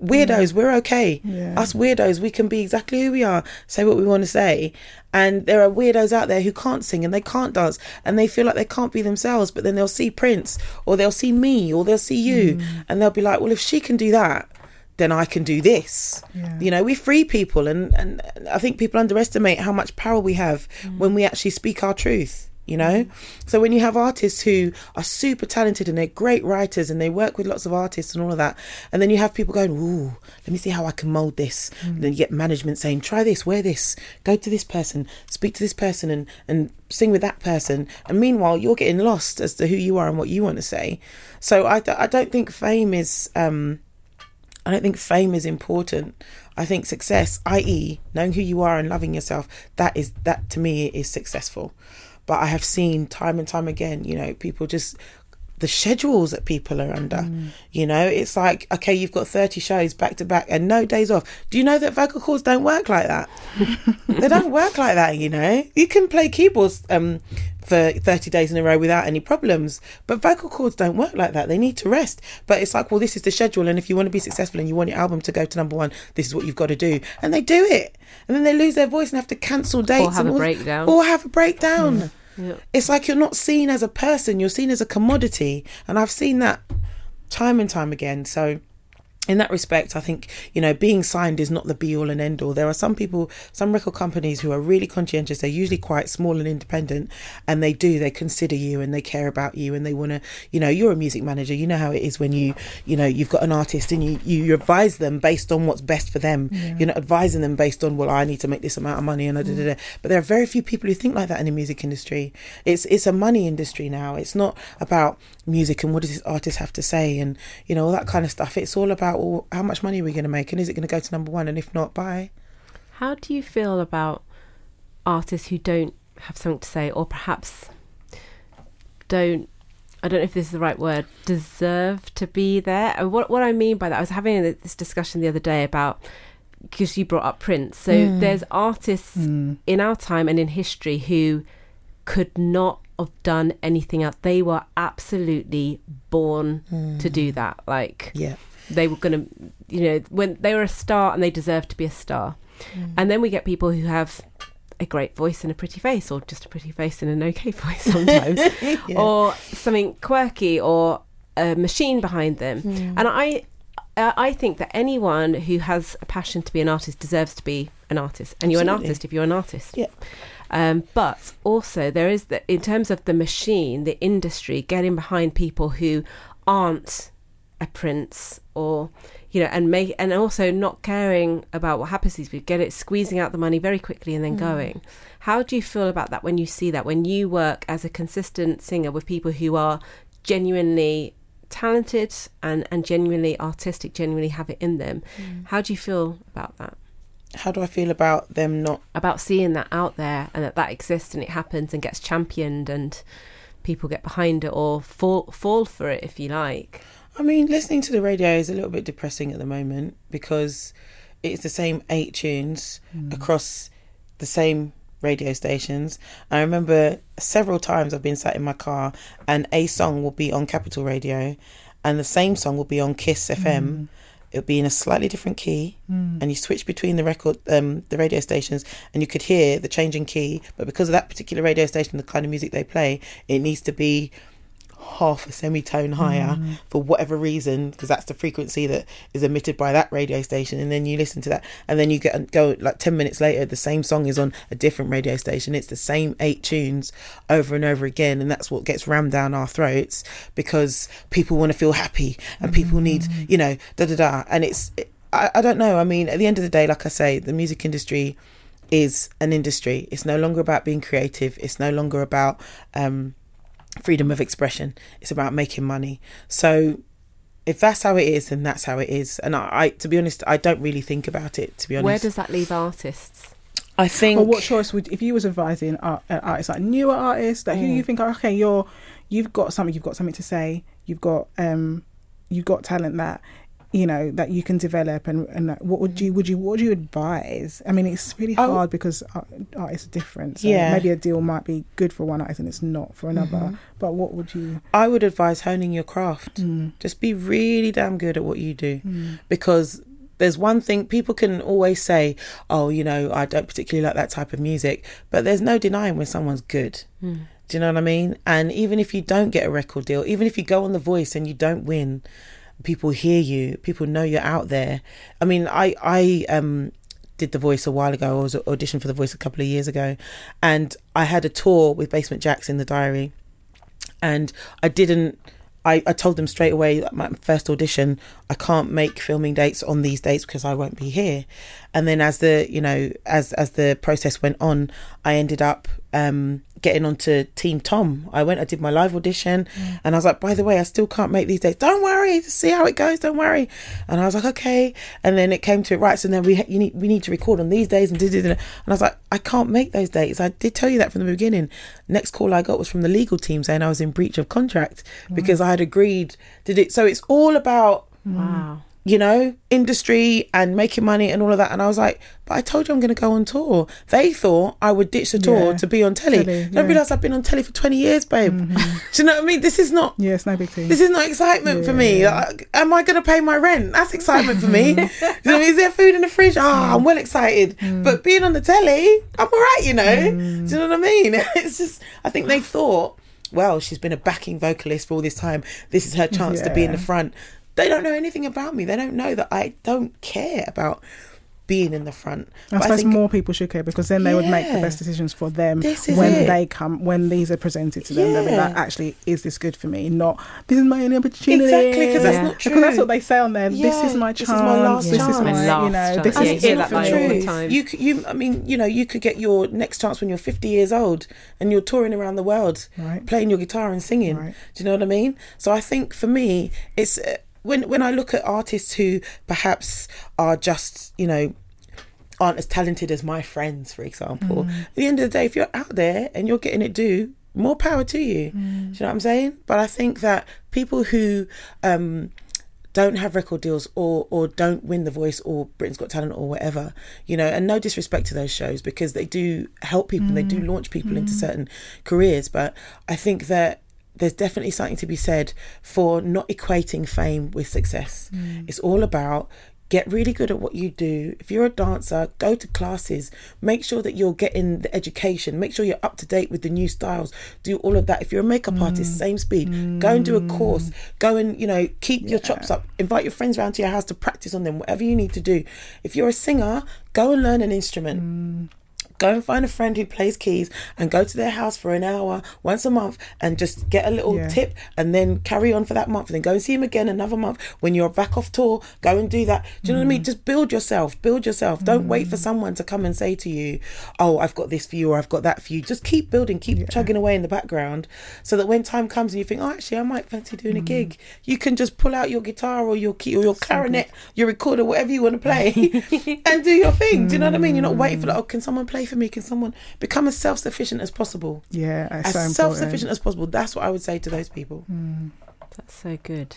weirdos, we're okay. Yeah. Us weirdos, we can be exactly who we are, say what we want to say. And there are weirdos out there who can't sing and they can't dance and they feel like they can't be themselves, but then they'll see Prince or they'll see me or they'll see you mm. and they'll be like, well, if she can do that, then I can do this. Yeah. You know, we free people and, and I think people underestimate how much power we have mm. when we actually speak our truth. You know, so when you have artists who are super talented and they're great writers and they work with lots of artists and all of that, and then you have people going, "Ooh, let me see how I can mold this." And then you get management saying, "Try this, wear this, go to this person, speak to this person, and and sing with that person." And meanwhile, you're getting lost as to who you are and what you want to say. So I, I don't think fame is. Um, I don't think fame is important. I think success, i.e., knowing who you are and loving yourself, that is that to me is successful. But I have seen time and time again, you know, people just the schedules that people are under. You know, it's like okay, you've got thirty shows back to back and no days off. Do you know that vocal cords don't work like that? they don't work like that. You know, you can play keyboards um, for 30 days in a row without any problems. But vocal cords don't work like that. They need to rest. But it's like, well, this is the schedule. And if you want to be successful and you want your album to go to number one, this is what you've got to do. And they do it. And then they lose their voice and have to cancel dates. Or have a all- breakdown. Or have a breakdown. Yeah. It's like you're not seen as a person, you're seen as a commodity. And I've seen that time and time again. So in that respect, I think, you know, being signed is not the be all and end all. There are some people, some record companies who are really conscientious. They're usually quite small and independent, and they do, they consider you and they care about you and they want to, you know, you're a music manager. You know how it is when you, you know, you've got an artist and you, you advise them based on what's best for them. You're not advising them based on, well, I need to make this amount of money and da, da, da, da. Mm. But there are very few people who think like that in the music industry. It's, it's a money industry now. It's not about music and what does this artist have to say and, you know, all that kind of stuff. It's all about, well, how much money are we going to make and is it going to go to number one? And if not, bye. How do you feel about artists who don't have something to say, or perhaps don't? I don't know if this is the right word. Deserve to be there. And what what I mean by that, I was having this discussion the other day about because you brought up Prince. So hmm. there's artists hmm. in our time and in history who could not have done anything else. They were absolutely born to do mm. that. Like Yeah. they were going to, you know, when they were a star and they deserved to be a star. Mm. And then we get people who have a great voice and a pretty face, or just a pretty face and an okay voice sometimes, Yeah. or something quirky, or a machine behind them. Hmm. And I, uh, I think that anyone who has a passion to be an artist deserves to be an artist, and you're an artist if you're an artist. Yeah. Um, but also, there is the in terms of the machine, the industry, getting behind people who aren't a prince or you know, and make and also not caring about what happens to these people, get it squeezing out the money very quickly and then going. How do you feel about that when you see that when you work as a consistent singer with people who are genuinely talented and and genuinely artistic, genuinely have it in them? How do you feel about that? How do I feel about them not? about seeing that out there and that that exists and it happens and gets championed and people get behind it or fall fall for it if you like. I mean, listening to the radio is a little bit depressing at the moment because it's the same eight tunes hmm. across the same radio stations. I remember several times I've been sat in my car and a song will be on Capital Radio and the same song will be on Kiss FM. Hmm. It'll be in a slightly different key, and you switch between the record, um, the radio stations, and you could hear the changing key. But because of that particular radio station, the kind of music they play, it needs to be half a semitone higher for whatever reason because that's the frequency that is emitted by that radio station and then you listen to that and then you get go like 10 minutes later the same song is on a different radio station. It's the same eight tunes over and over again and that's what gets rammed down our throats because people want to feel happy and people need you know da da da. And it's I, I don't know. I mean at the end of the day like i say the music industry is an industry. It's no longer about being creative. It's no longer about um freedom of expression. It's about making money. So if that's how it is, then that's how it is. And I, I to be honest, I don't really think about it. To be honest, Where does that leave artists? I think? Or what choice would if you was advising art, uh, artists like newer artists that who Mm. you think okay you're you've got something you've got something to say you've got um you've got talent that you know that you can develop and and what would you would you what would you advise I mean it's really Oh. hard because art, artists are different so Yeah. maybe a deal might be good for one artist and it's not for another Mhm. but what would you I would advise honing your craft. mm, Just be really damn good at what you do mm, because there's one thing people can always say, oh, you know, I don't particularly like that type of music, but there's no denying when someone's good. Do you know what I mean? And even if you don't get a record deal, even if you go on The Voice and you don't win, people hear you, people know you're out there. I mean, I I um did The Voice a while ago. I was auditioned for The Voice a couple of years ago, and I had a tour with Basement Jaxx in the diary, and I didn't. I, I told them straight away my first audition I can't make filming dates on these dates because I won't be here and then as the you know as as the process went on I ended up um getting onto Team Tom. I went, I did my live audition, Mm. and I was like, by the way, I still can't make these dates. Don't worry, see how it goes. Don't worry. And I was like, okay. And then it came to it, right? So then we ha- you need we need to record on these days and did it. And I was like, I can't make those dates. I did tell you that from the beginning. Next call I got was from the legal team saying I was in breach of contract because I had agreed to do. So it's all about Wow. You know, industry and making money and all of that. And I was like, but I told you I'm going to go on tour. They thought I would ditch the tour Yeah. to be on telly. Telly, yeah. realise I've been on telly for 20 years, babe. Mm-hmm. Do you know what I mean? This is not. Yeah, it's no big deal. This is not excitement for me. Like, am I going to pay my rent? That's excitement for me. You know what I mean? Is there food in the fridge? Ah, mm. I'm well excited. Mm. But being on the telly, I'm all right, you know? Mm. Do you know what I mean? It's just, I think they thought, well, she's been a backing vocalist for all this time. This is her chance to be in the front. They don't know anything about me. They don't know that I don't care about being in the front. I But suppose more people should care because then they would make the best decisions for them when it. they come when these are presented to them. They'll be like, actually, is this good for me? Not this is my only opportunity. Exactly, 'cause that's Yeah. not Because that's what they say on there. this Yeah, is my this is my last this is chance. my, My you last know, chance. this is you hear it that line all the Truth. time. You, you, I mean, you know, you could get your next chance when you're 50 years old and you're touring around the world, Right. playing your guitar and singing. Right. Do you know what I mean? So I think for me, it's uh, when when I look at artists who perhaps are just, you know, aren't as talented as my friends, for example. Mm. At the end of the day, if you're out there and you're getting it due, more power to you. Mm. Do you know what I'm saying? But I think that people who um, don't have record deals or or don't win the voice or britain's got talent or whatever you know and no disrespect to those shows because they do help people and they do mm. launch people into certain careers but i think that there's definitely something to be said for not equating fame with success. Mm. It's all about get really good at what you do. If you're a dancer go to classes. Make sure that you're getting the education. Make sure you're up to date with the new styles. Do all of that. If you're a makeup artist mm. same speed. Go and do a course. Mm. Go and you know keep your chops up. Invite your friends around to your house to practice on them whatever you need to do. If you're a singer go and learn an instrument go and find a friend who plays keys and go to their house for an hour once a month and just get a little Yeah. tip and then carry on for that month and then go and see him again another month when you're back off tour go and do that. Do you know what i mean? Mm. Just build yourself build yourself. Don't wait for mm. someone to come and say to you oh i've got this for you or i've got that for you. Just keep building keep chugging away in the background so that when time comes and you think oh actually i might fancy doing a mm. gig you can just pull out your guitar or your key or your clarinet your recorder whatever you want to play and do your thing. Do you know what i mean? You're not waiting for like oh can someone play for me can someone become as self-sufficient as possible Yeah, it's as so self-sufficient as possible that's what i would say to those people That's so good.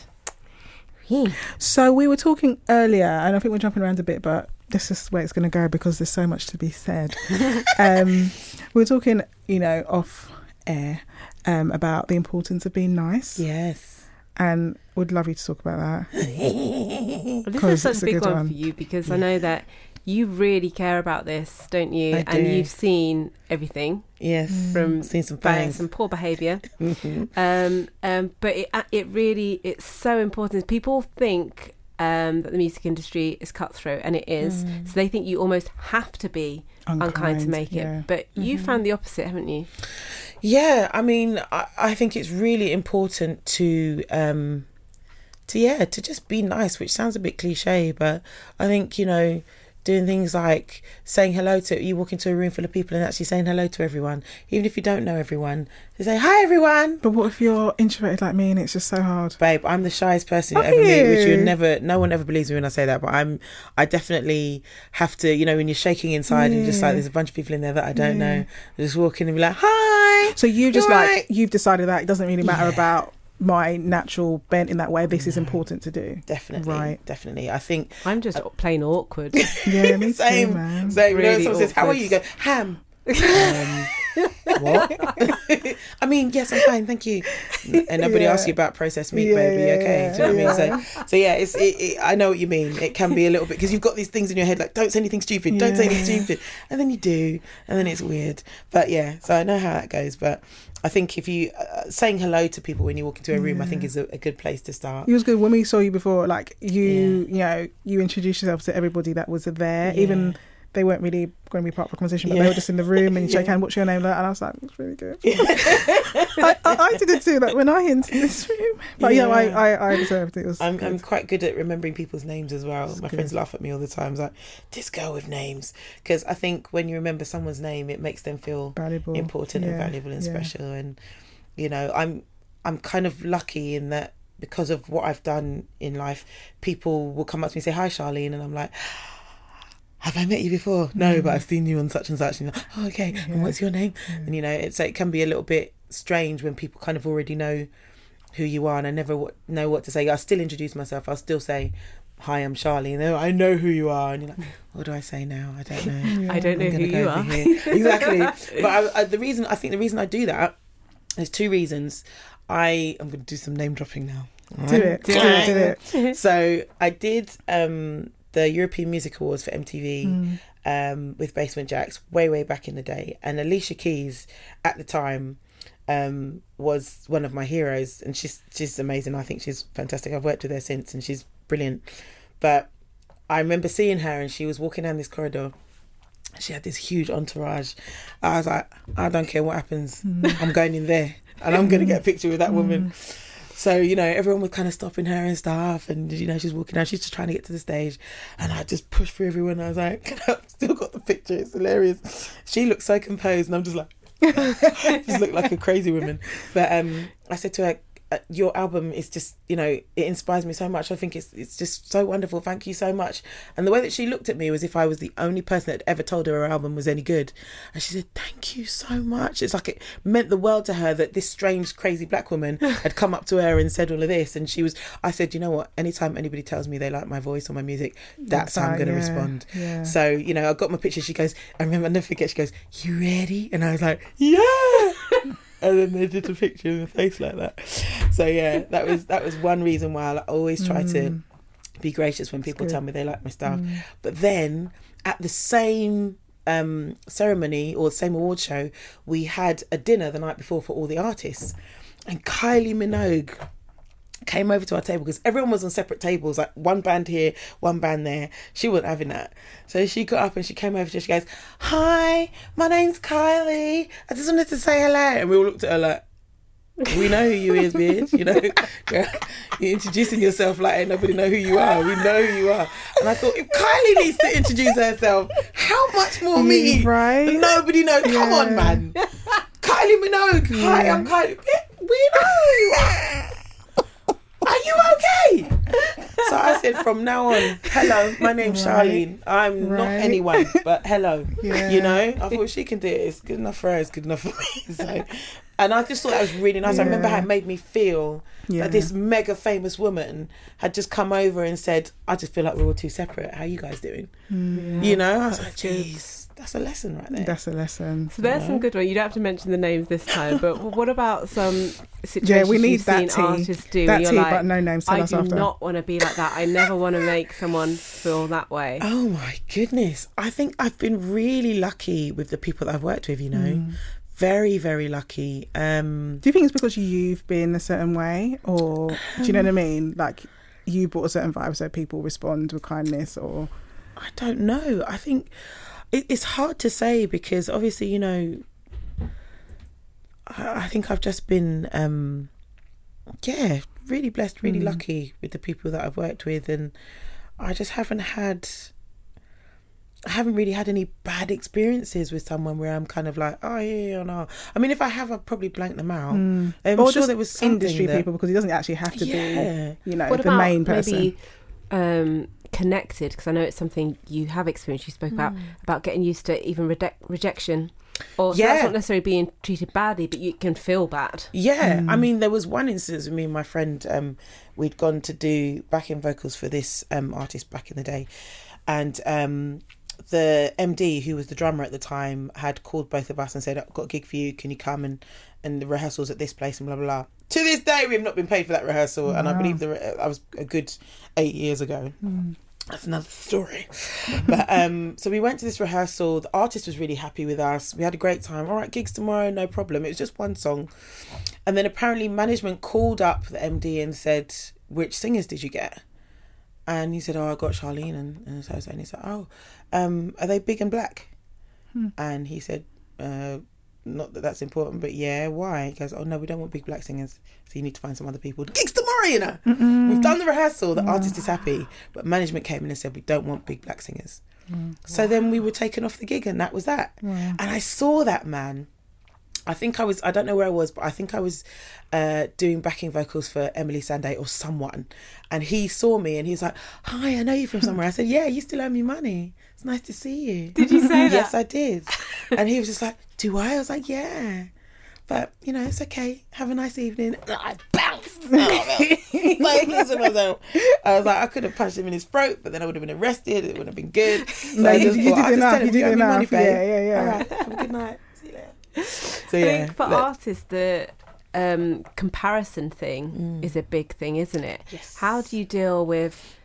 So we were talking earlier, and I think we're jumping around a bit, but this is where it's going to go because there's so much to be said. um, we were talking, you know, off air um, about the importance of being nice, yes and would love you to talk about that. Well, this 'Cause is such a a big one, one. for you because I know that you really care about this, don't you? I and do. you've seen everything yes from seen some bad, some poor behaviour. Um, um, but it uh, it really it's so important. People think um, that the music industry is cutthroat, and it is. So they think you almost have to be unkind, to make it. yeah. But you found the opposite, haven't you? Yeah, I mean, I, I think it's really important to, um, to yeah, to just be nice, which sounds a bit cliche, but I think you know, doing things like saying hello to you walk into a room full of people and actually saying hello to everyone, even if you don't know everyone, to say hi everyone. But what if you're introverted like me and it's just so hard? Babe, I'm the shyest person you ever meet, which you never, no one ever believes me when I say that. But I'm, I definitely have to, you know, when you're shaking inside and just like there's a bunch of people in there that I don't Yeah. know, I just walk in and be like, hi. So you just like right. you've decided that it doesn't really matter Yeah. about my natural bent in that way. This is important to do. Definitely, Right. definitely. I think I'm just plain awkward. Yeah, me same, too, man. same. you know, Really says, "How are you?" You Go ham. um, what? I mean, yes, I'm fine, thank you. And nobody Yeah. asks you about processed meat, Yeah, baby. yeah, okay, do you know what I mean? So, so yeah, it's. It, it, I know what you mean. It can be a little bit because you've got these things in your head like, don't say anything stupid, don't say anything stupid, and then you do, and then it's weird. But yeah, so I know how that goes. But I think if you uh, saying hello to people when you walk into a room, I think is a, a good place to start. It was good when we saw you before. Like you, you know, you introduced yourself to everybody that was there. Even Yeah. They weren't really going to be part of the conversation, but Yeah. they were just in the room and you shake Yeah. hand. What's your name? And I was like, it's really good. I, I, I did it too. Like when I entered this room, but yeah, Yeah. I, I, I deserved it. Was. I'm. I'm quite good at remembering people's names as well. That's My good. friends laugh at me all the time. It's like, this girl with names. Because I think when you remember someone's name, it makes them feel valuable, important and valuable and yeah. special. And, you know, I'm I'm kind of lucky in that because of what I've done in life, people will come up to me and say, Hi, Sharlene. And I'm like, have I met you before? No, but I've mm. seen you on such and such. And you're like, oh, okay. Yeah. And what's your name? Mm. And you know, it's it can be a little bit strange when people kind of already know who you are, and I never w- know what to say. I'll still introduce myself. I'll still say, "Hi, I'm Charlie," and they're I know who you are. And you're like, mm. "What do I say now? I don't know." I don't know I'm who go you over are. here. exactly. But I, I, the reason I think the reason I do that there's two reasons. I I'm going to do some name dropping now. Do it, do it, do it. So I did um, the European Music Awards for MTV Mm. um, with Basement Jaxx way way back in the day, and Alicia Keys at the time um, was one of my heroes, and she's she's amazing. I think she's fantastic. I've worked with her since, and she's brilliant. But I remember seeing her, and she was walking down this corridor. She had this huge entourage. I was like, I don't care what happens. I'm going in there, and I'm going to get a picture with that woman. So, you know, everyone was kind of stopping her and stuff. And, you know, she's walking down, she's just trying to get to the stage. And I just pushed through everyone. I was like, I've still got the picture. It's hilarious. She looked so composed. And I'm just like, just looked like a crazy woman. But um, I said to her, Uh, your album is just, you know, it inspires me so much. I think it's it's just so wonderful. Thank you so much. And the way that she looked at me was if I was the only person that had ever told her her album was any good. And she said, "Thank you so much." It's like it meant the world to her that this strange, crazy black woman had come up to her and said all of this. And she was, I said, you know what? Anytime anybody tells me they like my voice or my music, that's how I'm going to yeah, respond. Yeah. So, you know, I got my picture. She goes, I remember, I never forget, she goes, You ready? And I was like, Yeah. and then they did a picture of the face like that. So yeah, that was that was one reason why I always try to Mm. be gracious when people tell me they like my stuff. Mm. But then at the same um, ceremony or the same award show, we had a dinner the night before for all the artists, and Kylie Minogue came over to our table because everyone was on separate tables, like one band here, one band there. She wasn't having that. So she got up and she came over to us. She goes, Hi, my name's Kylie. I just wanted to say hello. And we all looked at her like, we know who you is, bitch. You know, Girl, you're introducing yourself like ain't nobody know who you are. We know who you are. And I thought, if Kylie needs to introduce herself, how much more me? Right? Nobody knows. Come on, man. Kylie Minogue. Hi, I'm Kylie. We know you are. You okay? So I said, from now on, hello, my name's Right. Sharlene. I'm not anyone, but hello. Yeah. You know, I thought she can do it. It's good enough for her. It's good enough for me. So, and I just thought that was really nice. I remember how it made me feel Yeah. that this mega famous woman had just come over and said, "I just feel like we're all too separate. How you guys doing?" Mm. You know, I was like, That's good. "Jeez, that's a lesson right there." That's a lesson. So there's Yeah. some good ones. You don't have to mention the names this time, but what about some situations Yeah, we need you've that seen tea. artists do? That where tea, like, but no names. Tell I us do after. not want to be like that. I never want to make someone feel that way. Oh my goodness. I think I've been really lucky with the people that I've worked with, you know. Mm. Very, very lucky. Um Do you think it's because you've been a certain way, or do you know what I mean? Like you brought a certain vibe, so people respond with kindness, or I don't know. I think it, it's hard to say because obviously, you know, I, I think I've just been, um, yeah, really blessed, really Mm. lucky with the people that I've worked with, and I just haven't had. I haven't really had any bad experiences with someone where I'm kind of like, oh yeah, yeah, no. I mean, if I have, I'd probably blank them out. I'm Mm. or sure just there was industry that- people because it doesn't actually have to Yeah. be, you know, what the about main person. maybe um, connected? Because I know it's something you have experienced. You spoke about about getting used to even rede- rejection, or so that's not necessarily being treated badly, but you can feel bad. Yeah, I Mm. mean, there was one instance with me and my friend. Um, we'd gone to do backing vocals for this um, artist back in the day, and um, the MD, who was the drummer at the time, had called both of us and said, "I've got a gig for you. Can you come and and the rehearsals at this place and blah blah blah." To this day, we have not been paid for that rehearsal, and I believe the re- I was a good eight years ago. That's another story. but um, so we went to this rehearsal. The artist was really happy with us. We had a great time. All right, gigs tomorrow, no problem. It was just one song, and then apparently management called up the MD and said, "Which singers did you get?" And he said, "Oh, I got Sharlene and, and so so." And he said, "Oh, um, are they big and black?" And he said, uh, "Not that that's important, but yeah, why?" He goes, "Oh no, we don't want big black singers, so you need to find some other people." Gigs tomorrow, you know. We've done the rehearsal. The artist is happy, but management came in and said, "We don't want big black singers." So then we were taken off the gig, and that was that. And I saw that man. I think I was, I don't know where I was, but I think I was uh, doing backing vocals for Emily Sandé or someone. And he saw me and he was like, Hi, I know you from somewhere. I said, Yeah, you still owe me money. It's nice to see you. Did you say that? Yes, I did. and he was just like, Do I? I was like, Yeah. But, you know, it's okay. Have a nice evening. And I bounced. out of it. like, listen to myself. I was like, I could have punched him in his throat, but then I would have been arrested. It wouldn't have been good. So No, I you- just you thought, did enough, you did me money, Yeah, yeah, yeah. All right, have a good night. See you later. So I think for look, artists, the um, comparison thing is a big thing, isn't it? Mm. Yes. How do you deal with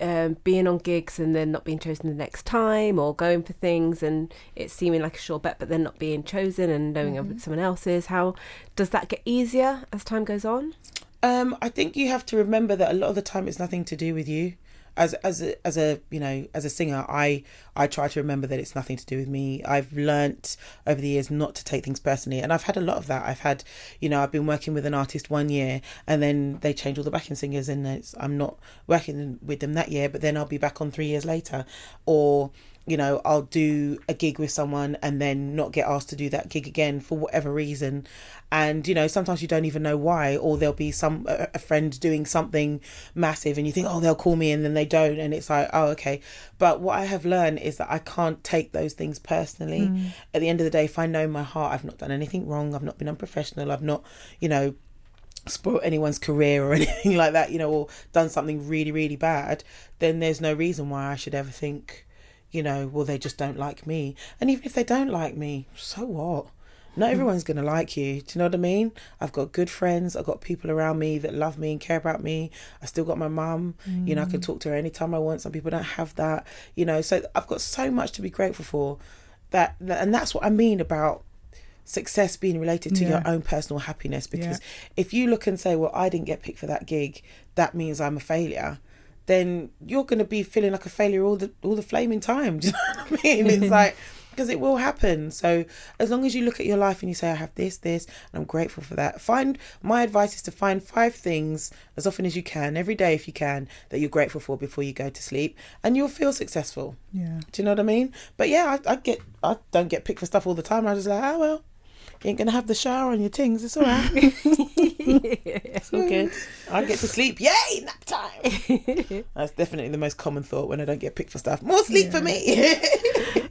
um, being on gigs and then not being chosen the next time, or going for things and it seeming like a sure bet, but then not being chosen and knowing Mm-hmm. someone else's? How does that get easier as time goes on? Um, I think you have to remember that a lot of the time it's nothing to do with you. As as a, as a you know as a singer, I I try to remember that it's nothing to do with me. I've learnt over the years not to take things personally, and I've had a lot of that. I've had you know I've been working with an artist one year, and then they change all the backing singers, and I'm not working with them that year, but then I'll be back on three years later, or you know I'll do a gig with someone and then not get asked to do that gig again for whatever reason. And you know sometimes you don't even know why or there'll be some a, friend doing something massive and you think oh they'll call me and then they don't and it's like oh okay. But what I have learned is that I can't take those things personally. Hmm. At the end of the day if I know in my heart I've not done anything wrong. I've not been unprofessional. I've not you know spoiled anyone's career or anything like that, you know, or done something really, really bad, then there's no reason why I should ever think, you know, well, they just don't like me. And even if they don't like me, so what? Not mm. everyone's going to like you. Do you know what I mean? I've got good friends. I've got people around me that love me and care about me. I still got my mum. You know, I can mm. talk to her anytime I want. Some people don't have that. You know, so I've got so much to be grateful for. That and that's what I mean about success being related to Yeah. your own personal happiness because if you look and say well i didn't get picked for that gig that means i'm a failure then you're going to be feeling like a failure all the all the flaming time do you know what i mean it's like because it will happen so as long as you look at your life and you say i have this this and i'm grateful for that find my advice is to find five things as often as you can every day if you can that you're grateful for before you go to sleep and you'll feel successful Yeah. do you know what I mean? But yeah, I, I get I don't get picked for stuff all the time. I just like, oh well, you ain't gonna have the shower on your things. It's all right. it's all good. I get to sleep. Yay, nap time. That's definitely the most common thought when I don't get picked for stuff. More sleep for me.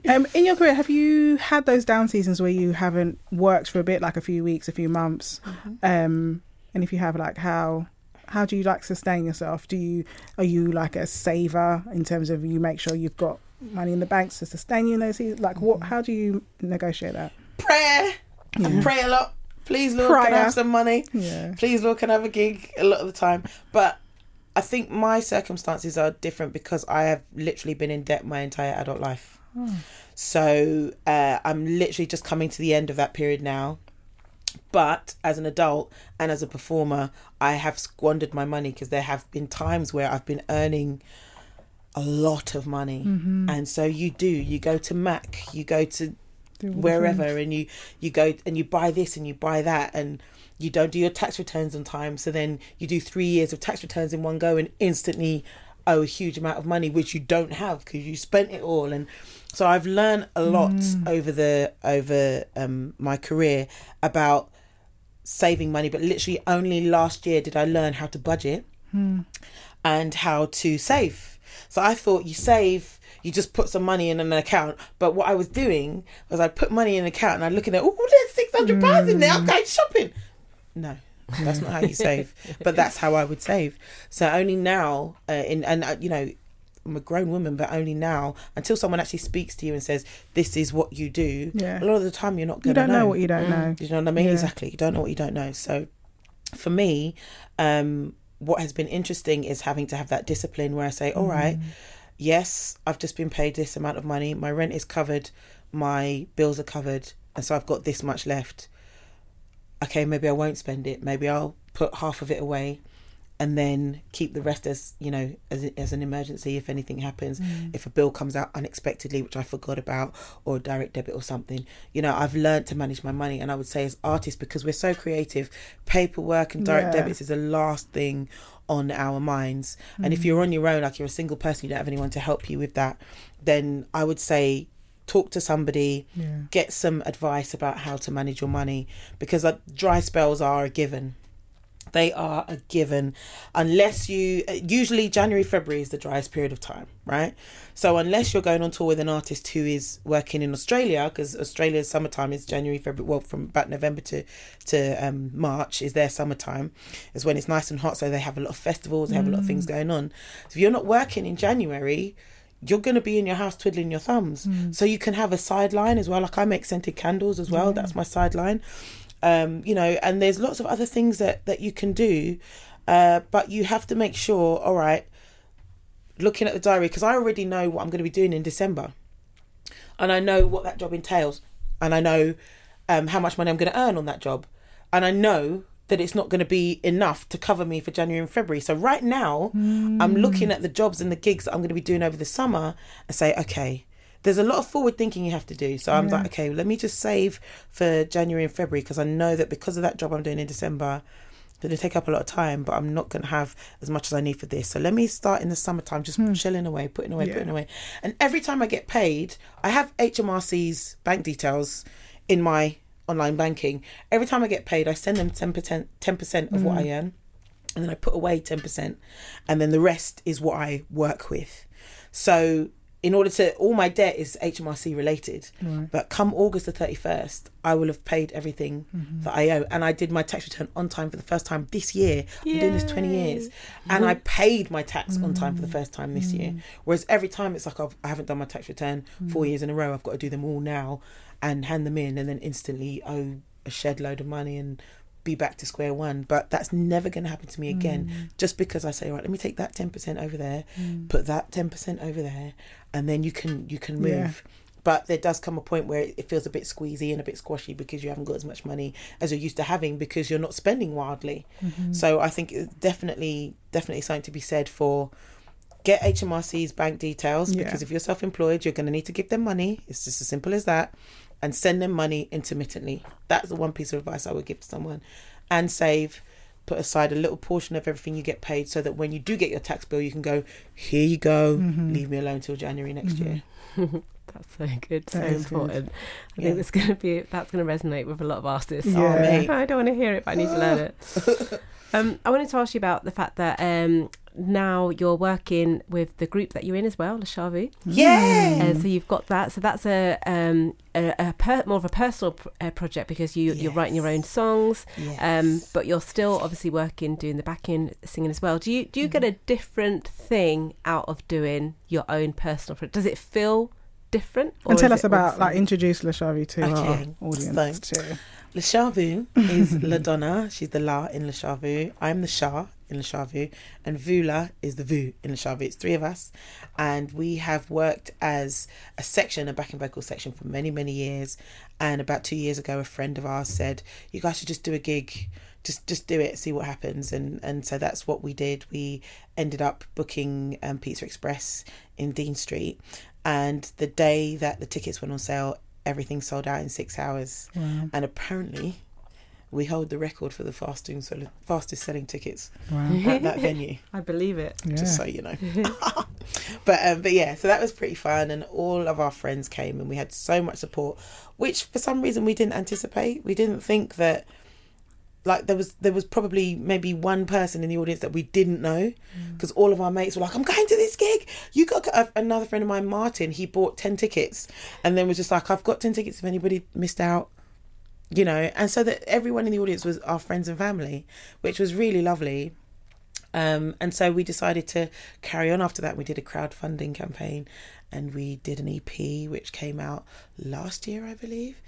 Um, in your career, have you had those down seasons where you haven't worked for a bit, like a few weeks, a few months? Um, and if you have, like, how how do you like sustain yourself? Do you are you like a saver in terms of you make sure you've got money in the banks to sustain you in those seasons? Like, what? How do you negotiate that? Prayer. I pray a lot. Please, Lord, can I have some money? Yeah. please Lord can I have a gig a lot of the time? But I think my circumstances are different because I have literally been in debt my entire adult life. So uh, I'm literally just coming to the end of that period now. But as an adult and as a performer I have squandered my money because there have been times where I've been earning a lot of money. And so you do. You go to Mac. You go to Do all the wherever and you you go and you buy this and you buy that and you don't do your tax returns on time so then you do three years of tax returns in one go and instantly owe a huge amount of money which you don't have because you spent it all. And so i've learned a lot over the over um my career about saving money but literally only last year did i learn how to budget and how to save. So I thought you save, you just put some money in an account. But what I was doing was I put money in an account and I look at it, oh, there's six hundred pounds in there. I'm going shopping. No, that's not how you save. But that's how I would save. So only now, uh, in and uh, you know, I'm a grown woman, but only now until someone actually speaks to you and says, "This is what you do." Yeah. A lot of the time, you're not going to don't know what you don't know. you know what I mean? Yeah. Exactly. You don't know what you don't know. So for me, um, what has been interesting is having to have that discipline where I say, all right, Mm. Yes, I've just been paid this amount of money. My rent is covered. My bills are covered. And so I've got this much left. Okay, maybe I won't spend it. Maybe I'll put half of it away and then keep the rest as, you know, as, as an emergency if anything happens. Mm. If a bill comes out unexpectedly, which I forgot about, or a direct debit or something. You know, I've learned to manage my money. And I would say, as artists, because we're so creative, paperwork and direct Yeah. debits is the last thing on our minds. And Mm. if you're on your own, like you're a single person, you don't have anyone to help you with that, then I would say talk to somebody, Yeah. get some advice about how to manage your money because like, dry spells are a given. They are a given unless you usually January February is the driest period of time, right? So unless you're going on tour with an artist who is working in Australia because Australia's summertime is January February well from about November to to um, March is their summertime is when it's nice and hot so they have a lot of festivals they have a lot of things going on. So if you're not working in January you're going to be in your house twiddling your thumbs. So you can have a sideline as well. Like I make scented candles as well. That's my sideline. Um, you know, and there's lots of other things that, that you can do. Uh, but you have to make sure, all right, looking at the diary, because I already know what I'm going to be doing in December. And I know what that job entails. And I know um, how much money I'm going to earn on that job. And I know that it's not going to be enough to cover me for January and February. So right now, I'm looking at the jobs and the gigs that I'm going to be doing over the summer and say, okay, there's a lot of forward thinking you have to do. So I'm Yeah. like, okay, let me just save for January and February because I know that because of that job I'm doing in December, it's going to take up a lot of time, but I'm not going to have as much as I need for this. So let me start in the summertime, just hmm. chilling away, putting away, Yeah. putting away. And every time I get paid, I have HMRC's bank details in my online banking. Every time I get paid, I send them 10%, 10% of what I hmm. earn. And then I put away 10%. And then the rest is what I work with. So in order to, all my debt is HMRC related. But come August the 31st, I will have paid everything mm-hmm. that I owe. And I did my tax return on time for the first time this year. I'm doing this 20 years. And I mm-hmm. paid my tax on time for the mm. first time this year. Mm. Whereas every time it's like I've, I haven't done my tax return four mm. years in a row. I've got to do them all now and hand them in and then instantly owe a shed load of money and be back to square one. But that's never going to happen to me again. Just because I say, right, let me take that ten percent over there, put that ten percent over there, and then you can you can move. Yeah. But there does come a point where it feels a bit squeezy and a bit squashy because you haven't got as much money as you're used to having because you're not spending wildly. Mm-hmm. So I think it's definitely definitely something to be said for get HMRC's bank details Yeah. because if you're self-employed, you're going to need to give them money. It's just as simple as that, and send them money intermittently. That's the one piece of advice I would give to someone, and save. Put aside a little portion of everything you get paid, so that when you do get your tax bill, you can go, "Here you go. Mm-hmm. Leave me alone till January next year." That's so good, so That good. important. I Yeah. think it's going to be that's going to resonate with a lot of artists. Yeah. mate. I don't want to hear it, but I need to learn it. um, I wanted to ask you about the fact that um, now you're working with the group that you're in as well, LaShaVu. Yeah. Uh, so you've got that. So that's a um, a, a per, more of a personal pr- uh, project because you you're writing your own songs. Um, but you're still obviously working, doing the backing, singing as well. Do you do you get a Mm-hmm. different thing out of doing your own personal project? Does it feel different? And tell us it all the about like same? introduce LaShaVu to Okay, our audience thanks. too. LaShaVu is La Donna. She's the La in LaShaVu. I'm the Shah in LaShaVu. And Vula is the Vu in LaShaVu. It's three of us. And we have worked as a section, a backing vocal section for many, many years. And about two years ago, a friend of ours said, you guys should just do a gig. Just just do it, see what happens. And, and so that's what we did. We ended up booking um, Pizza Express in Dean Street. And the day that the tickets went on sale, everything sold out in six hours Wow. and apparently we hold the record for the fastest sell- fastest selling tickets Wow. at that venue I believe it. Yeah. just so you know but um but yeah so that was pretty fun and all of our friends came and we had so much support which for some reason we didn't anticipate we didn't think that like there was there was probably maybe one person in the audience that we didn't know because all of our mates were like i'm going to this gig. You got a, another friend of mine martin he bought 10 tickets. And then was just like i've got 10 tickets if anybody missed out you know? And so that everyone in the audience was our friends and family which was really lovely. Um, and so we decided to carry on after that. We did a crowdfunding campaign and we did an EP which came out last year, I believe.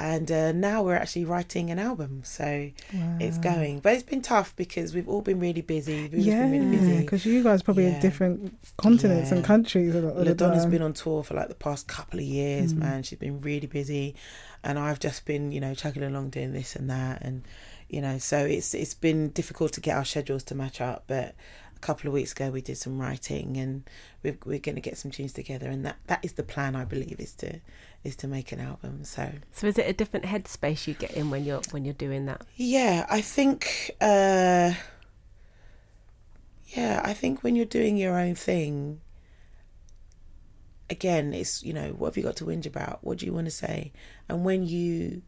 And uh, now we're actually writing an album, so it's going. But it's been tough because we've all been really busy. We've yeah, been really because you guys probably Yeah. in different continents and countries. A lot of the Ladonna's been on tour for like the past couple of years, Mm. man. She's been really busy, and I've just been, you know, chugging along doing this and that, and you know, so it's it's been difficult to get our schedules to match up. But a couple of weeks ago, we did some writing, and we're we're going to get some tunes together, and that that is the plan. I believe is to is to make an album. So So is it a different headspace you get in when you're when you're doing that? Yeah, I think. Uh, yeah, I think when you're doing your own thing, again, it's you know what have you got to whinge about? What do you want to say? And when you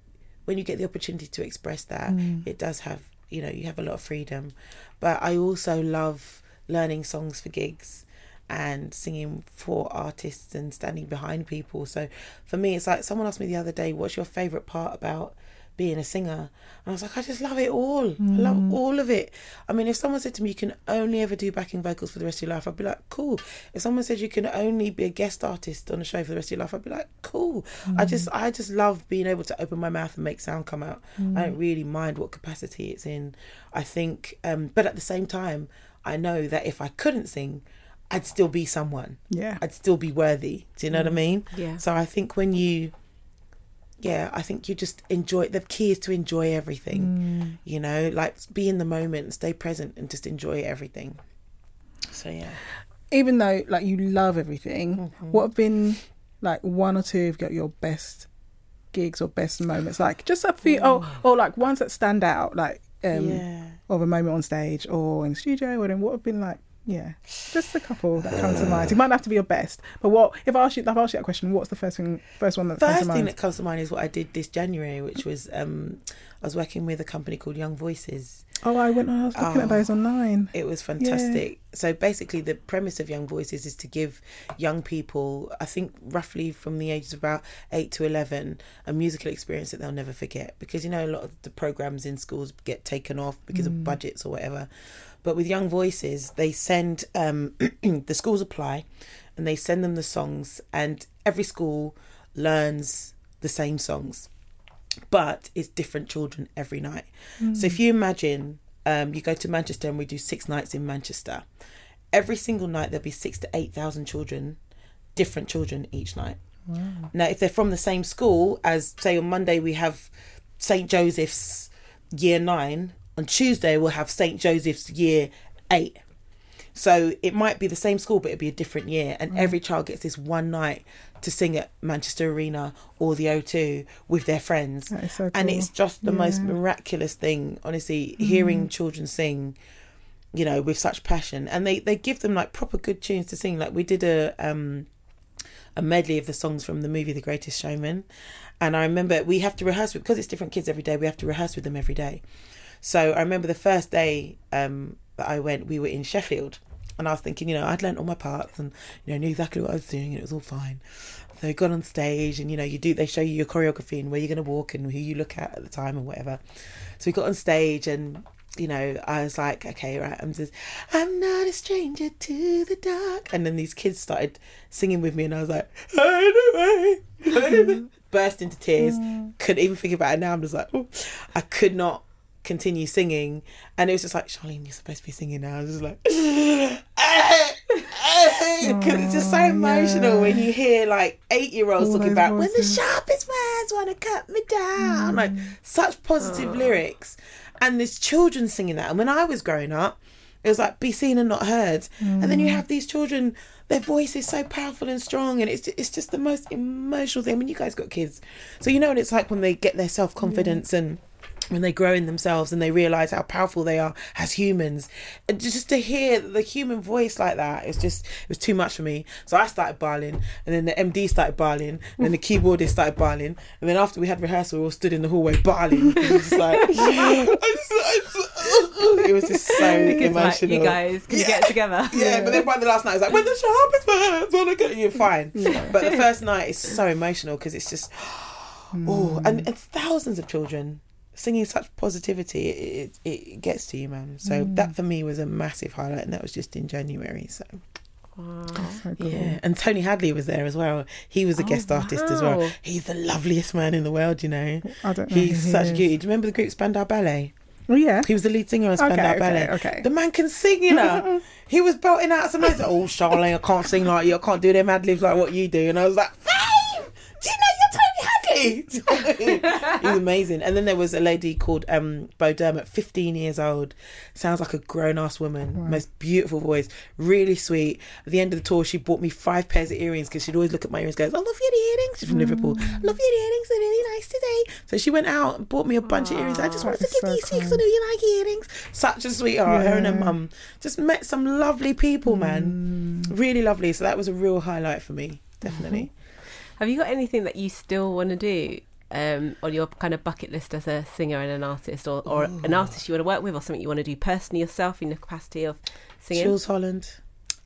when you get the opportunity to express that, it does have you know you have a lot of freedom. But I also love learning songs for gigs and singing for artists and standing behind people. So for me, it's like someone asked me the other day, "What's your favorite part about?" being a singer? And I was like I just love it all. I love mm. all of it. I mean if someone said to me you can only ever do backing vocals for the rest of your life I'd be like cool. If someone said you can only be a guest artist on a show for the rest of your life I'd be like cool. I just mm. I just love being able to open my mouth and make sound come out. I don't mm. really mind what capacity it's in. I think um but at the same time I know that if I couldn't sing I'd still be someone yeah. I'd still be worthy do you know what I mean Yeah. so I think when you, yeah, I think you just enjoy. The key is to enjoy everything. You know, like be in the moment, stay present, and just enjoy everything. So yeah. Even though like you love everything, Mm-hmm. what have been like one or two of your, your best gigs or best moments? Like just a few, or or like ones that stand out, like um, yeah. of a moment on stage or in the studio, or then what have been like. Yeah, just a couple that come to mind. It might not have to be your best, but what if I ask you? If I ask you that question, what's the first thing, first one that comes to First thing mind? that comes to mind is what I did this January, which was um, I was working with a company called Young Voices. oh, I went. I was looking Oh. at those online. It was fantastic. So basically, the premise of Young Voices is to give young people, I think roughly from the ages of about eight to eleven, a musical experience that they'll never forget. Because you know, a lot of the programs in schools get taken off because of budgets or whatever. But with Young Voices, they send um, the schools apply, and they send them the songs, and every school learns the same songs but it's different children every night. So if you imagine um, you go to Manchester and we do six nights in Manchester, every single night there'll be six to eight thousand children, different children each night. Now, if they're from the same school as, say, on Monday we have St Joseph's Year Nine, on Tuesday we'll have St Joseph's Year Eight. So it might be the same school, but it'll be a different year, and every child gets this one night to sing at Manchester Arena or the O2 with their friends, so and it's just the most miraculous thing. Honestly, hearing children sing, you know, with such passion, and they they give them like proper good tunes to sing. Like we did a um a medley of the songs from the movie The Greatest Showman, and I remember we have to rehearse with because it's different kids every day. We have to rehearse with them every day. So I remember the first day um, that I went, we were in Sheffield, and I was thinking, you know, I'd learnt all my parts and you know knew exactly what I was doing, and it was all fine. So I got on stage, and you know, you do they show you your choreography and where you're going to walk and who you look at at the time and whatever. So we got on stage and. You know, I was like, okay, right, I'm just, I'm not a stranger to the dark. And then these kids started singing with me, and I was like, hide away, burst into tears. Couldn't even think about it now. I'm just like, oh, I could not continue singing, and it was just like, Sharlene, you're supposed to be singing now. I was just like, because it's just so emotional when you hear like eight year olds talking about when the sharpest words want to cut me down, like such positive lyrics, and there's children singing that. And when I was growing up, it was like be seen and not heard, and then you have these children. Their voice is so powerful and strong, and it's it's just the most emotional thing. I mean, you guys got kids, so you know what it's like when they get their self confidence and when they grow in themselves and they realize how powerful they are as humans. And just to hear the human voice like that it's just it was too much for me. So i started barling and then the md started barling and then the keyboardist started barling and then after we had rehearsal we all stood in the hallway barling it was just like I just- I just- it was just so Because like, emotional. You guys can you get together. yeah, but then by the last night, I was like, when the sharpest words want to get you're fine. But the first night is so emotional because it's just, mm. oh, and it's thousands of children, singing such positivity, it, it, it gets to you, man. So Mm. that for me was a massive highlight, and that was just in January. So Wow. So cool. yeah, and Tony Hadley was there as well. He was a Oh, guest artist as well. He's the loveliest man in the world, you know. I don't know. He's who such a is. cutie. Do you remember the group Spandau Ballet? Oh yeah. He was the lead singer of Spandau okay, Ballet. okay. The man can sing, you know. he was belting out some notes. Oh, Sharlene, I can't sing like you. I can't do them ad libs like what you do. And I was like, Fame! Do you know you're Tony Hadley? he was amazing. And then there was a lady called um, Beau Dermott, 15 years old. Sounds like a grown ass woman. Wow. Most beautiful voice. Really sweet. At the end of the tour, she bought me five pairs of earrings because she'd always look at my earrings and goes, I love your earrings. She's from Liverpool. I love your earrings. They're really nice today. So she went out and bought me a bunch of earrings. I just wanted to give is these to you because I know you like earrings. Such a sweetheart. Her and her mum just met some lovely people, man. Mm. Really lovely. So that was a real highlight for me. Definitely. Have you got anything that you still want to do um, on your kind of bucket list as a singer and an artist, or, or an artist you want to work with, or something you want to do personally yourself in the capacity of singing? Jools Holland.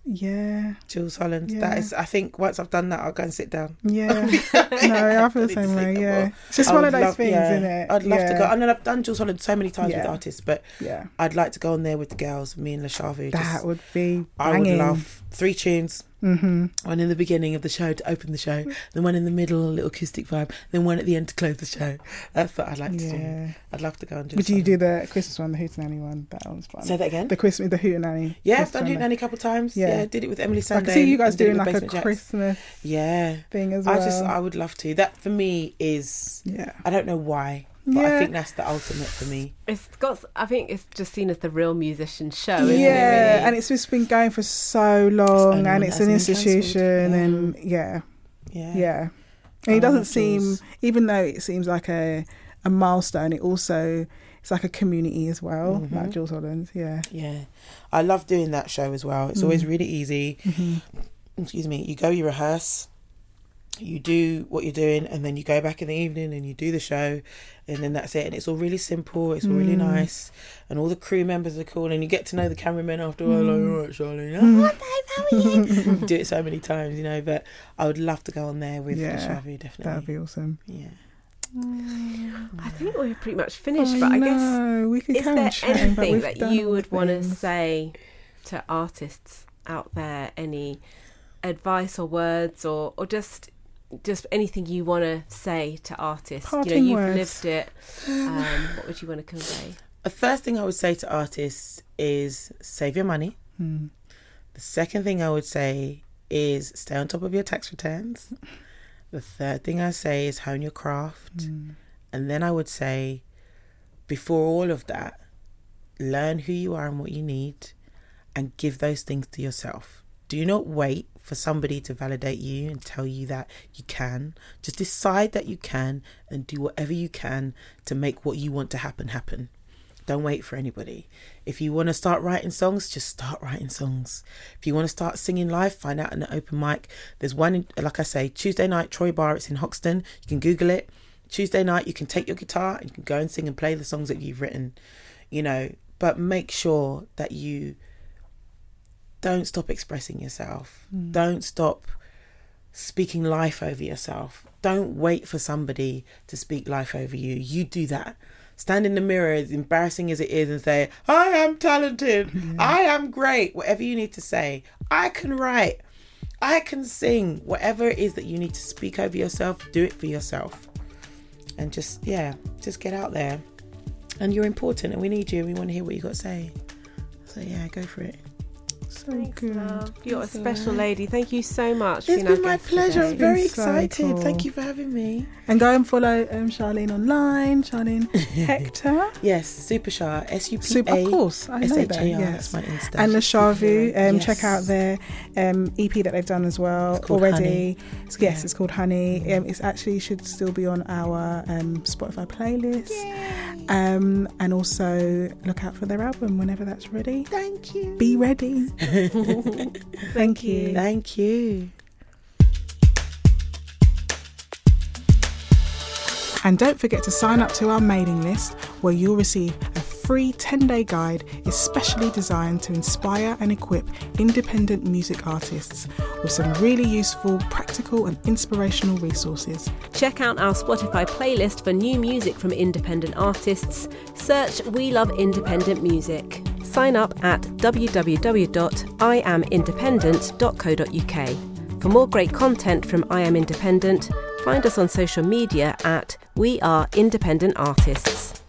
Yeah. Jools Holland. Yeah. That is. I think once I've done that, I'll go and sit down. Yeah. no, I feel the same way. Yeah. It's just I one of those love- things, yeah. isn't it? I'd love to go. I mean, I've done Jools Holland so many times with artists, but Yeah. I'd like to go on there with the girls, me and LaShaVu. That would be I would love three tunes. Hmm One in the beginning of the show to open the show, then one in the middle, a little acoustic vibe, then one at the end to close the show. That's what I'd like to do. I'd love to go and do. Would you do the Christmas one, the Hootenanny one? That was fun. Say that again. the Christmas, the Hootenanny. yeah, I've done one. Hoot a couple of times. Yeah. Yeah. did it with Emeli I Sandé. can see you guys and did it doing like a Christmas Yeah, thing as well. I just I would love to. That for me is yeah. I don't know why, but Yeah. I think that's the ultimate for me. It's got. I think it's just seen as the real musician show, isn't yeah, it? Really? and it's just been going for so long, only and it's an institution, cancelled. and yeah, Yeah, yeah. And it doesn't love seem, even though it seems like a a milestone, it also it's like a community as well. Mhm. Like Jools Holland, yeah. yeah. I love doing that show as well. It's Mm. always really easy. hmm excuse me, you go, you rehearse, you do what you're doing, and then you go back in the evening and you do the show, and then that's it. And it's all really simple, it's all really Mm. nice, and all the crew members are cool, and you get to know the cameramen after a while, Mm. like, all right, Sharlene, oh, hi, babe, how are you? do it so many times, you know, but I would love to go on there with Yeah, Shavi, definitely. That'd be awesome. yeah. I think we're pretty much finished, I but I guess know, we could is carry there on chatting, but anything that you would want to say to artists out there? Any advice or words, or or just just anything you want to say to artists? you know, you've words. lived it. Um, what would you want to convey? The first thing I would say to artists is save your money. Hmm. The second thing I would say is stay on top of your tax returns. The third thing I say is hone your craft. Hmm. And then I would say, before all of that, learn who you are and what you need and give those things to yourself. Do not wait for somebody to validate you and tell you that you can. Just decide that you can and do whatever you can to make what you want to happen happen. Don't wait for anybody. If you want to start writing songs, just start writing songs. If you want to start singing live, find out an open mic. There's one, like I say, Tuesday night, Troy Bar. It's in Hoxton. You can Google it. Tuesday night, you can take your guitar and you can go and sing and play the songs that you've written, you know. But make sure that you don't stop expressing yourself. Hmm. Don't stop speaking life over yourself. Don't wait for somebody to speak life over you. You do that. Stand in the mirror, as embarrassing as it is, and say, I am talented. Hmm. I am great. Whatever you need to say. I can write. I can sing. Whatever it is that you need to speak over yourself, do it for yourself. And just, yeah, just get out there. And you're important and we need you. We want to hear what you got to say. So, yeah, go for it. So Thanks, good. love. You're a That's all special right. lady. Thank you so much. for It's being our been my pleasure. today. I'm very It's so excited. cool. Thank you for having me. And go and follow um, Sharlene online, Sharlene Hector. Yes, Super Shah. S U P Super, of course, I S know that. Yes. That's my Insta. And the Shavu, um, Yes. check out their um, EP that they've done as well It's already. Honey. Yes, Yeah. it's called Honey. Um, it's actually should still be on our um, Spotify playlist. Um, and also look out for their album whenever that's ready. Thank you. Be ready. Thank you. Thank you. And don't forget to sign up to our mailing list where you'll receive a free 10 day guide is specially designed to inspire and equip independent music artists with some really useful, practical, and inspirational resources. Check out our Spotify playlist for new music from independent artists. Search We Love Independent Music. Sign up at www.iamindependent.co.uk. For more great content from I Am Independent, find us on social media at We Are Independent Artists.